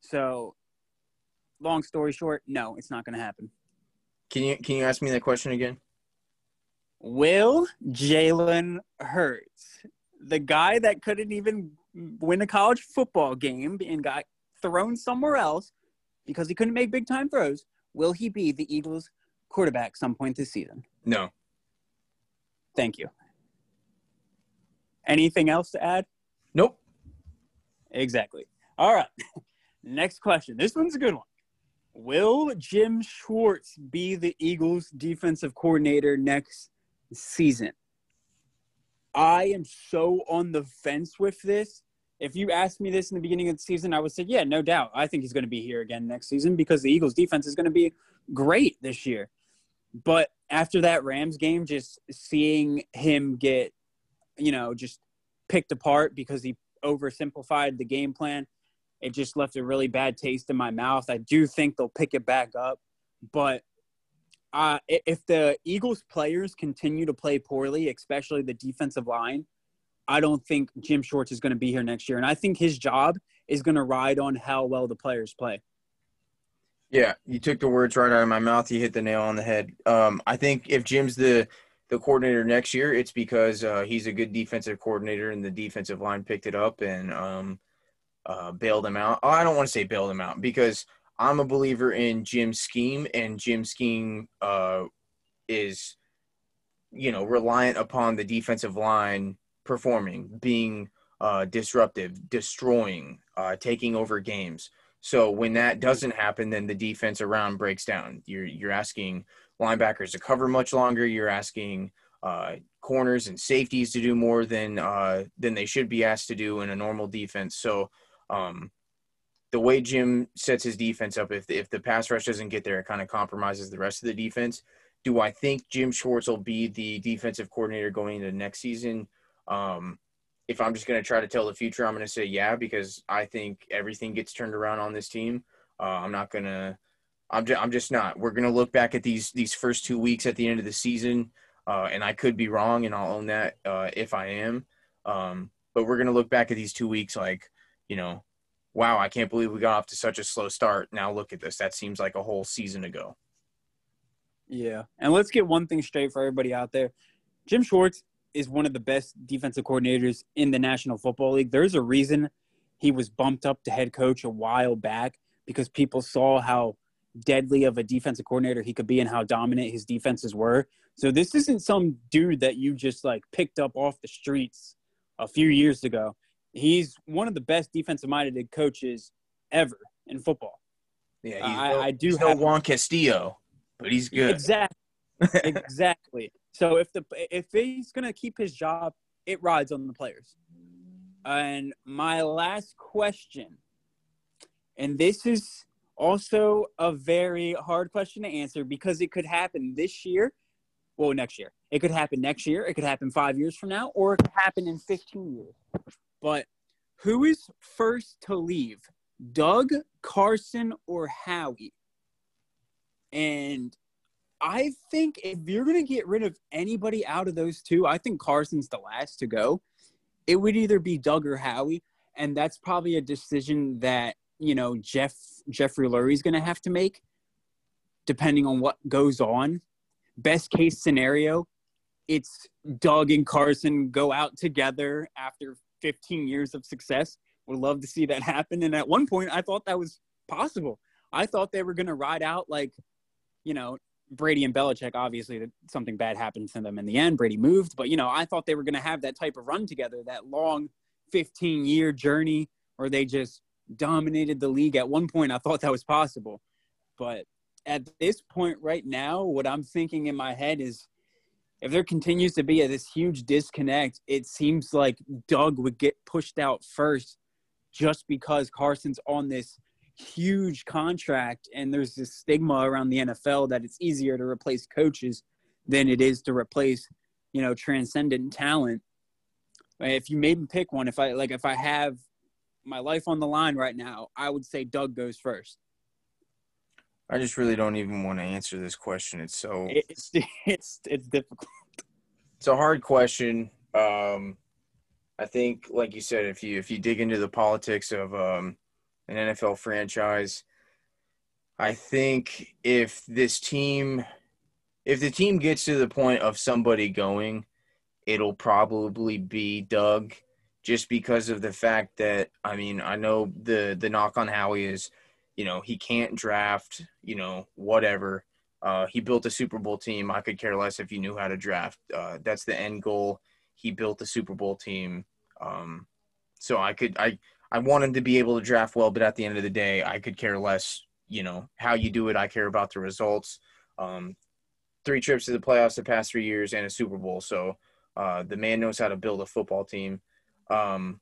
So, long story short, no, it's not going to happen. Can you can you ask me that question again? Will Jalen Hurts, the guy that couldn't even win a college football game and got thrown somewhere else because he couldn't make big time throws, will he be the Eagles quarterback some point this season? No. Thank you. Anything else to add? Nope. Exactly. All right. Next question. This one's a good one. Will Jim Schwartz be the Eagles defensive coordinator next season? I am so on the fence with this. If you asked me this in the beginning of the season, I would say, yeah, no doubt. I think he's going to be here again next season because the Eagles defense is going to be great this year. But after that Rams game, just seeing him get, you know, just picked apart because he oversimplified the game plan, it just left a really bad taste in my mouth. I do think they'll pick it back up, but uh, if the Eagles players continue to play poorly, especially the defensive line, I don't think Jim Schwartz is going to be here next year. And I think his job is going to ride on how well the players play. Yeah, you took the words right out of my mouth. You hit the nail on the head. Um, I think if Jim's the the coordinator next year, it's because uh, he's a good defensive coordinator and the defensive line picked it up and um, uh, bailed him out. I don't want to say bailed him out because I'm a believer in Jim's scheme, and Jim's scheme uh, is, you know, reliant upon the defensive line performing, being uh, disruptive, destroying, uh, taking over games. So when that doesn't happen, then the defense around breaks down. You're you're asking linebackers to cover much longer. You're asking uh, corners and safeties to do more than uh, than they should be asked to do in a normal defense. So um, the way Jim sets his defense up, if if the pass rush doesn't get there, it kind of compromises the rest of the defense. Do I think Jim Schwartz will be the defensive coordinator going into next season? Um, if I'm just going to try to tell the future, I'm going to say yeah because I think everything gets turned around on this team. Uh, I'm not going to. I'm just, I'm just not. We're to look back at these these first two weeks at the end of the season, uh, and I could be wrong, and I'll own that uh, if I am. Um, but we're to look back at these two weeks like, you know, wow, I can't believe we got off to such a slow start. Now look at this. That seems like a whole season ago. Yeah, and let's get one thing straight for everybody out there. Jim Schwartz is one of the best defensive coordinators in the National Football League. There's a reason he was bumped up to head coach a while back because people saw how deadly of a defensive coordinator he could be and how dominant his defenses were. So this isn't some dude that you just like picked up off the streets a few years ago. He's one of the best defensive minded coaches ever in football. Yeah, I, no, I, do have no Juan Castillo, but he's good. Exactly. exactly. So if the if he's gonna keep his job, it rides on the players. And my last question, and this is also a very hard question to answer because it could happen this year, Well, next year. It could happen next year. It could happen five years from now, or it could happen in 15 years. But who is first to leave? Doug, Carson, or Howie? And I think if you're going to get rid of anybody out of those two, I think Carson's the last to go. It would either be Doug or Howie, and that's probably a decision that you know Jeff Jeffrey Lurie's going to have to make, depending on what goes on. Best case scenario, it's Doug and Carson go out together after 15 years of success. Would love to see that happen. And at one point, I thought that was possible. I thought they were going to ride out like, you know, Brady and Belichick, obviously, something bad happened to them in the end. Brady moved, but you know, I thought they were going to have that type of run together, that long 15 year journey where they just dominated the league. At one point, I thought that was possible, but at this point right now, what I'm thinking in my head is if there continues to be a, this huge disconnect, it seems like Doug would get pushed out first just because Carson's on this huge contract and there's this stigma around the NFL that it's easier to replace coaches than it is to replace, you know, transcendent talent. If you made me pick one, if I like if I have my life on the line right now, I would say Doug goes first. I just really don't even want to answer this question. It's so it's it's it's difficult. It's a hard question. Um, I think, like you said, if you if you dig into the politics of um, an NFL franchise. I think if this team, if the team gets to the point of somebody going, it'll probably be Doug, just because of the fact that I mean I know the the knock on Howie is, you know he can't draft, you know whatever. Uh, he built a Super Bowl team. I could care less if you knew how to draft. Uh, that's the end goal. He built a Super Bowl team. Um, so I could I I want him to be able to draft well, but at the end of the day, I could care less. You know how you do it. I care about the results. Um, three trips to the playoffs the past three years and a Super Bowl. So uh, the man knows how to build a football team. Um,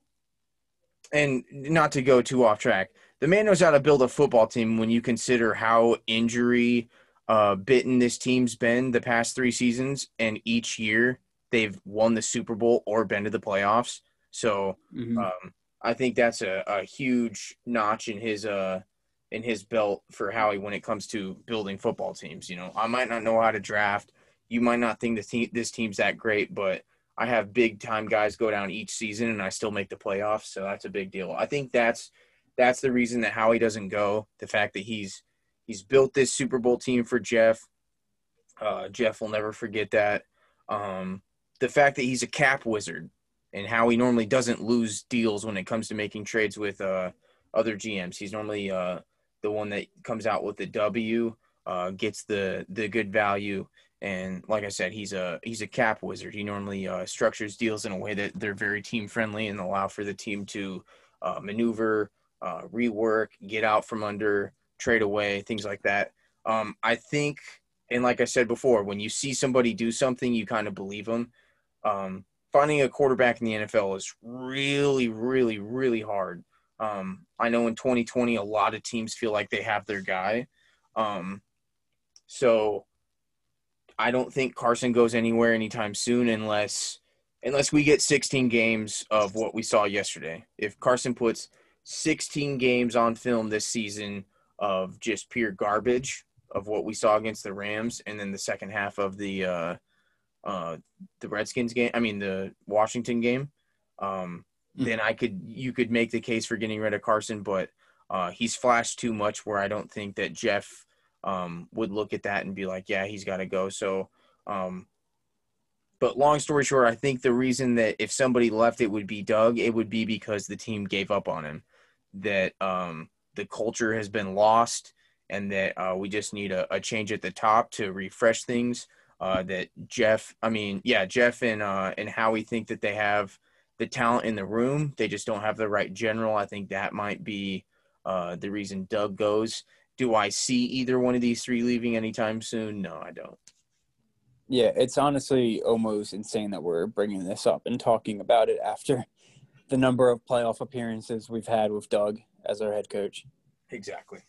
and not to go too off track, the man knows how to build a football team when you consider how injury uh, bitten this team's been the past three seasons, and each year they've won the Super Bowl or been to the playoffs. So mm-hmm. um, I think that's a, a huge notch in his uh in his belt for Howie when it comes to building football teams. You know, I might not know how to draft. You might not think this team this team's that great, but I have big time guys go down each season and I still make the playoffs, so that's a big deal. I think that's that's the reason that Howie doesn't go. The fact that he's he's built this Super Bowl team for Jeff. Uh, Jeff will never forget that. Um, the fact that he's a cap wizard and how he normally doesn't lose deals when it comes to making trades with uh, other GMs. He's normally uh, the one that comes out with the W, uh, gets the the good value, and like I said, he's a he's a cap wizard. He normally uh, structures deals in a way that they're very team friendly and allow for the team to uh, maneuver, uh, rework, get out from under, trade away, things like that. Um, I think, and like I said before, when you see somebody do something, you kind of believe them. Um, finding a quarterback in the NFL is really, really, really hard. Um, I know in 2020, a lot of teams feel like they have their guy. Um, so I don't think Carson goes anywhere anytime soon unless unless we get 16 games of what we saw yesterday. If Carson puts 16 games on film this season of just pure garbage of what we saw against the Rams, and then the second half of the uh, uh, the Redskins game, I mean the Washington game, um, mm-hmm. then I could you could make the case for getting rid of Carson, but uh, he's flashed too much where I don't think that Jeff um, would look at that and be like, yeah, he's got to go. So, um, but long story short, I think the reason that if somebody left, it would be Doug. It would be because the team gave up on him. That um, the culture has been lost, and that uh, we just need a, a change at the top to refresh things uh, that Jeff, I mean, yeah, Jeff and uh, and Howie think that they have the talent in the room. They just don't have the right general. I think that might be uh, the reason Doug goes. Do I see either one of these three leaving anytime soon? No, I don't. Yeah, it's honestly almost insane that we're bringing this up and talking about it after the number of playoff appearances we've had with Doug as our head coach. Exactly.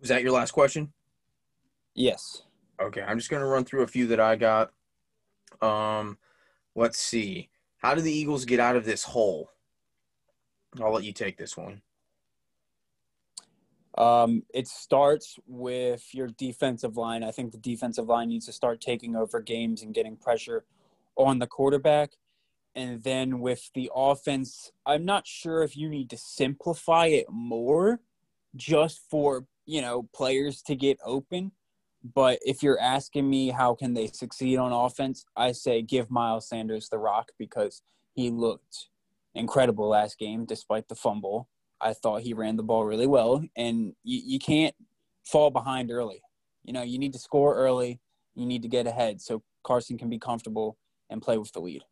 Was that your last question? Yes. Okay, I'm just going to run through a few that I got. Um, let's see. How do the Eagles get out of this hole? I'll let you take this one. Um, it starts with your defensive line. I think the defensive line needs to start taking over games and getting pressure on the quarterback. And then with the offense, I'm not sure if you need to simplify it more just for, you know, players to get open. But if you're asking me how can they succeed on offense, I say give Miles Sanders the rock because he looked incredible last game despite the fumble. I thought he ran the ball really well, and you, you can't fall behind early. You know, you need to score early. You need to get ahead so Carson can be comfortable and play with the lead.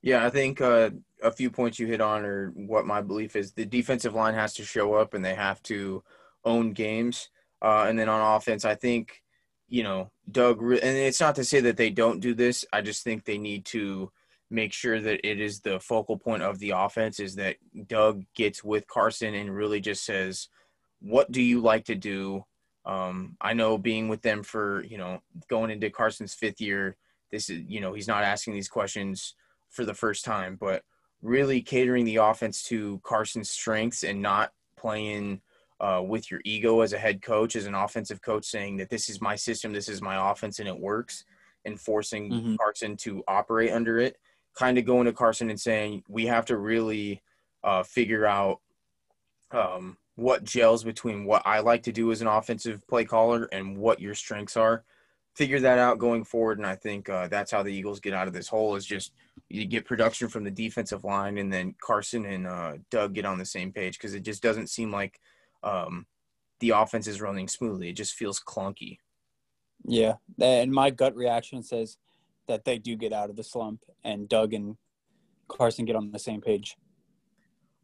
Yeah, I think uh, a few points you hit on are what my belief is. The defensive line has to show up and they have to own games. Uh, and then on offense, I think, you know, Doug, and it's not to say that they don't do this. I just think they need to – make sure that it is the focal point of the offense is that Doug gets with Carson and really just says, what do you like to do? Um, I know being with them for, you know, going into Carson's fifth year, this is, you know, he's not asking these questions for the first time, but really catering the offense to Carson's strengths and not playing uh, with your ego as a head coach, as an offensive coach, saying that this is my system, this is my offense, and it works, and forcing mm-hmm. Carson to operate under it kind of going to Carson and saying we have to really uh, figure out um, what gels between what I like to do as an offensive play caller and what your strengths are. Figure that out going forward, and I think uh, that's how the Eagles get out of this hole. Is just you get production from the defensive line, and then Carson and uh, Doug get on the same page because it just doesn't seem like um, the offense is running smoothly. It just feels clunky. Yeah, and my gut reaction says that they do get out of the slump and Doug and Carson get on the same page?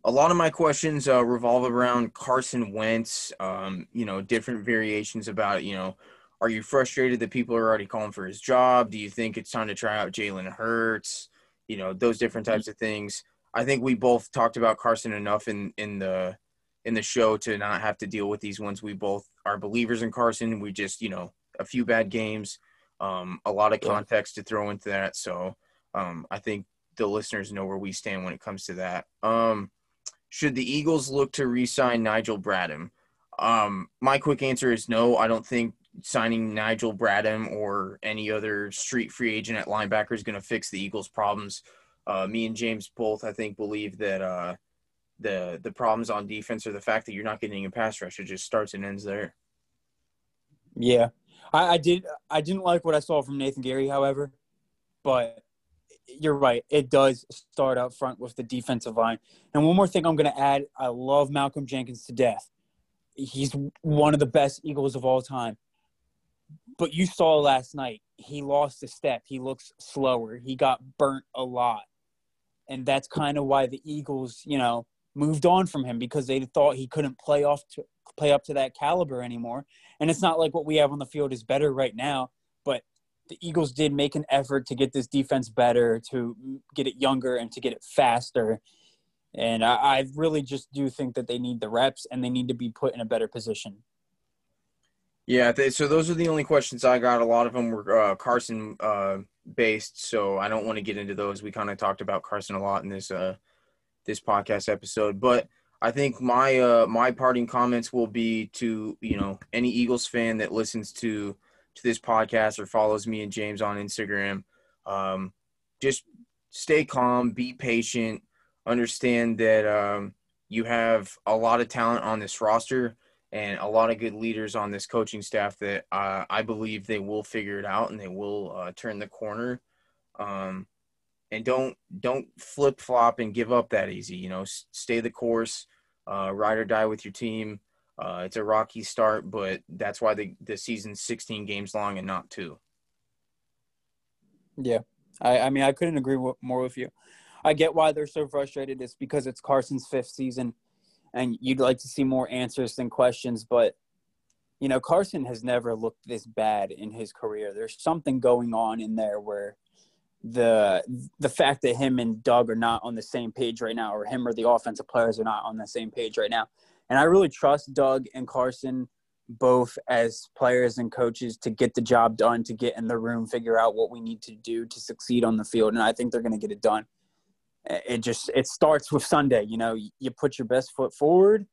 A lot of my questions uh, revolve around Carson Wentz. Um, you know, different variations about you know, are you frustrated that people are already calling for his job? Do you think it's time to try out Jalen Hurts? You know, those different types of things. I think we both talked about Carson enough in in the in the show to not have to deal with these ones. We both are believers in Carson. We just you know a few bad games um, a lot of context to throw into that. So um, I think the listeners know where we stand when it comes to that. Um, should the Eagles look to re-sign Nigel Bradham? Um, my quick answer is no. I don't think signing Nigel Bradham or any other street free agent at linebacker is going to fix the Eagles' problems. Uh, me and James both, I think, believe that uh, the the problems on defense are the fact that you're not getting a pass rush. It just starts and ends there. Yeah, I, I did. I didn't like what I saw from Nathan Gerry, however, but you're right. It does start up front with the defensive line. And one more thing I'm going to add I love Malcolm Jenkins to death. He's one of the best Eagles of all time. But you saw last night, he lost a step. He looks slower. He got burnt a lot. And that's kind of why the Eagles, you know, moved on from him because they thought he couldn't play off to play up to that caliber anymore. And it's not like what we have on the field is better right now, but the Eagles did make an effort to get this defense better, to get it younger, and to get it faster. And I, I really just do think that they need the reps and they need to be put in a better position. Yeah, they, so those are the only questions I got. A lot of them were uh, Carson uh, based, so I don't want to get into those. We kind of talked about Carson a lot in this uh, this podcast episode, but I think my uh my parting comments will be to you know any Eagles fan that listens to to this podcast or follows me and James on Instagram. Um, just stay calm, be patient, understand that um, you have a lot of talent on this roster and a lot of good leaders on this coaching staff that uh, I believe they will figure it out and they will uh, turn the corner. Um, and don't don't flip flop and give up that easy. You know, stay the course, uh, ride or die with your team. Uh, it's a rocky start, but that's why the the season's 16 games long and not two. Yeah, I, I mean I couldn't agree more with you. I get why they're so frustrated. It's because it's Carson's fifth season, and you'd like to see more answers than questions. But you know, Carson has never looked this bad in his career. There's something going on in there where the the fact that him and Doug are not on the same page right now, or him or the offensive players are not on the same page right now. And I really trust Doug and Carson both as players and coaches to get the job done, to get in the room, figure out what we need to do to succeed on the field, and I think they're going to get it done. It just it starts with Sunday. You know, you put your best foot forward,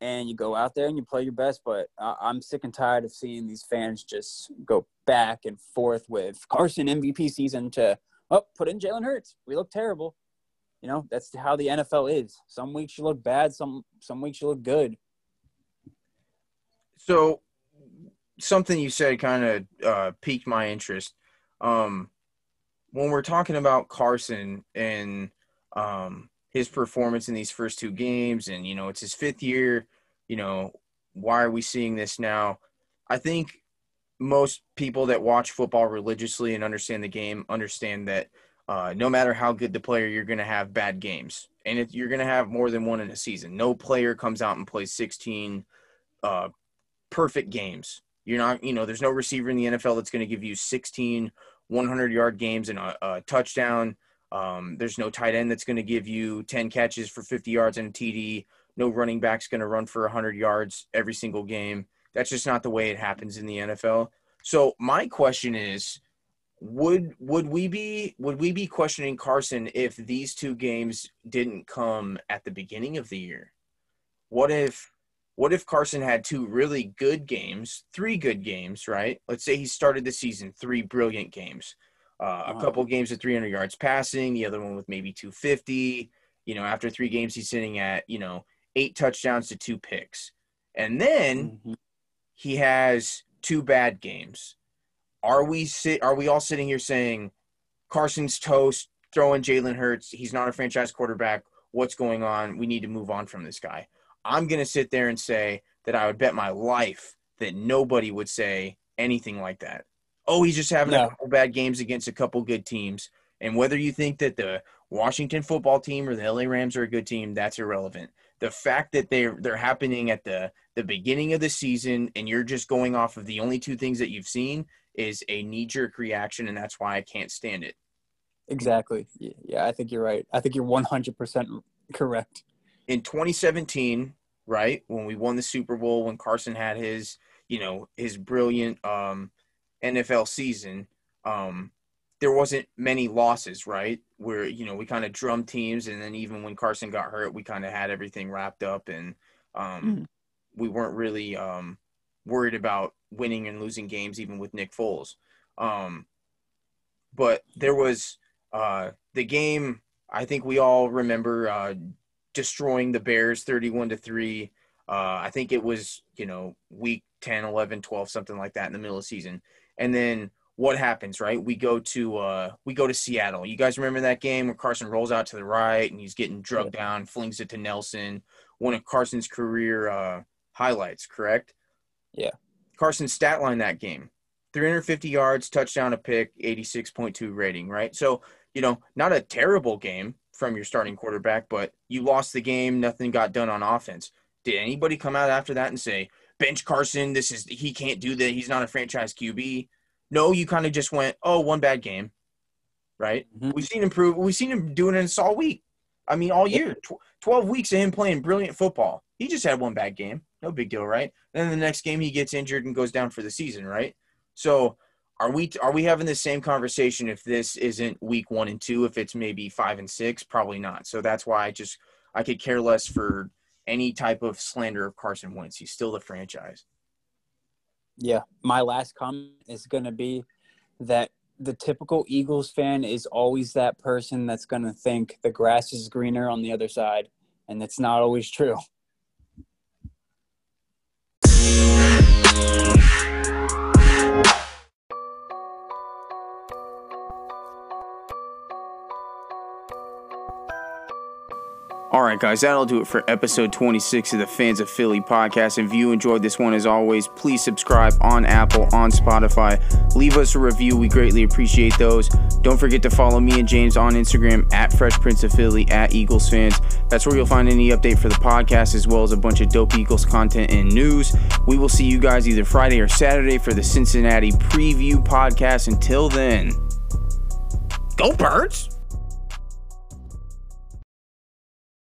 and you go out there and you play your best. But I'm sick and tired of seeing these fans just go back and forth with Carson MVP season to oh put in Jalen Hurts. We look terrible. You know, that's how the NFL is. Some weeks you look bad, some some weeks you look good. So something you said kind of uh, piqued my interest. Um, when we're talking about Carson and um, his performance in these first two games, and you know it's his fifth year, you know why are we seeing this now? I think most people that watch football religiously and understand the game understand that uh, no matter how good the player, you're going to have bad games, and if you're going to have more than one in a season. No player comes out and plays 16 uh, perfect games. You're not, you know, there's no receiver in the NFL that's going to give you 16 100 yard games and a, a touchdown. Um, there's no tight end that's going to give you 10 catches for 50 yards and a TD. No running back's going to run for 100 yards every single game. That's just not the way it happens in the NFL. So my question is, would would we be would we be questioning Carson if these two games didn't come at the beginning of the year? What if what if Carson had two really good games, three good games, right? Let's say he started the season three brilliant games, uh, a couple games at 300 yards passing, the other one with maybe 250. You know, after three games, he's sitting at you know eight touchdowns to two picks, and then mm-hmm. he has two bad games. Are we sit? Are we all sitting here saying Carson's toast? Throwing Jalen Hurts. He's not a franchise quarterback. What's going on? We need to move on from this guy. I'm going to sit there and say that I would bet my life that nobody would say anything like that. Oh, he's just having no. a couple bad games against a couple good teams. And whether you think that the Washington football team or the LA Rams are a good team, that's irrelevant. The fact that they're they're happening at the the beginning of the season and you're just going off of the only two things that you've seen is a knee jerk reaction, and that's why I can't stand it. Exactly. Yeah, I think you're right. I think you're 100% correct. In 2017, right? When we won the Super Bowl, when Carson had his, you know, his brilliant um, NFL season, um, there wasn't many losses, right? Where you know we kind of drummed teams, and then even when Carson got hurt, we kind of had everything wrapped up, and um, mm. we weren't really um, worried about winning and losing games, even with Nick Foles. Um, but there was uh, the game. I think we all remember uh, destroying the Bears 31 to 3. Uh, I think it was, you know, week 10, 11, 12, something like that in the middle of the season. And then what happens, right? We go to uh, we go to Seattle. You guys remember that game where Carson rolls out to the right and he's getting drugged yeah. down, flings it to Nelson, one of Carson's career uh, highlights, correct? Yeah. Carson's stat line that game. 350 yards, touchdown, a pick, 86.2 rating, right? So, you know, not a terrible game, from your starting quarterback, but you lost the game. Nothing got done on offense. Did anybody come out after that and say, bench Carson, this is, he can't do that. He's not a franchise QB. No, you kind of just went, oh, one bad game, right? Mm-hmm. We've seen him prove, we've seen him doing this all week. I mean, all year, Tw- 12 weeks of him playing brilliant football. He just had one bad game. No big deal, right? then the next game, he gets injured and goes down for the season, right? So are we are we having the same conversation if this isn't week one and two? If it's maybe five and six, probably not. So that's why I just I could care less for any type of slander of Carson Wentz. He's still the franchise. Yeah, my last comment is going to be that the typical Eagles fan is always that person that's going to think the grass is greener on the other side, and it's not always true. Right, guys, that'll do it for episode 26 of the Phans of Philly podcast. If you enjoyed this one, as always, please subscribe on Apple, on Spotify. Leave us a review. We greatly appreciate those. Don't forget to follow me and James on Instagram at Fresh Prince of Philly, at Eagles Fans. That's where you'll find any update for the podcast, as well as a bunch of dope Eagles content and news. We will see you guys either Friday or Saturday for the Cincinnati preview podcast. Until then, go Birds!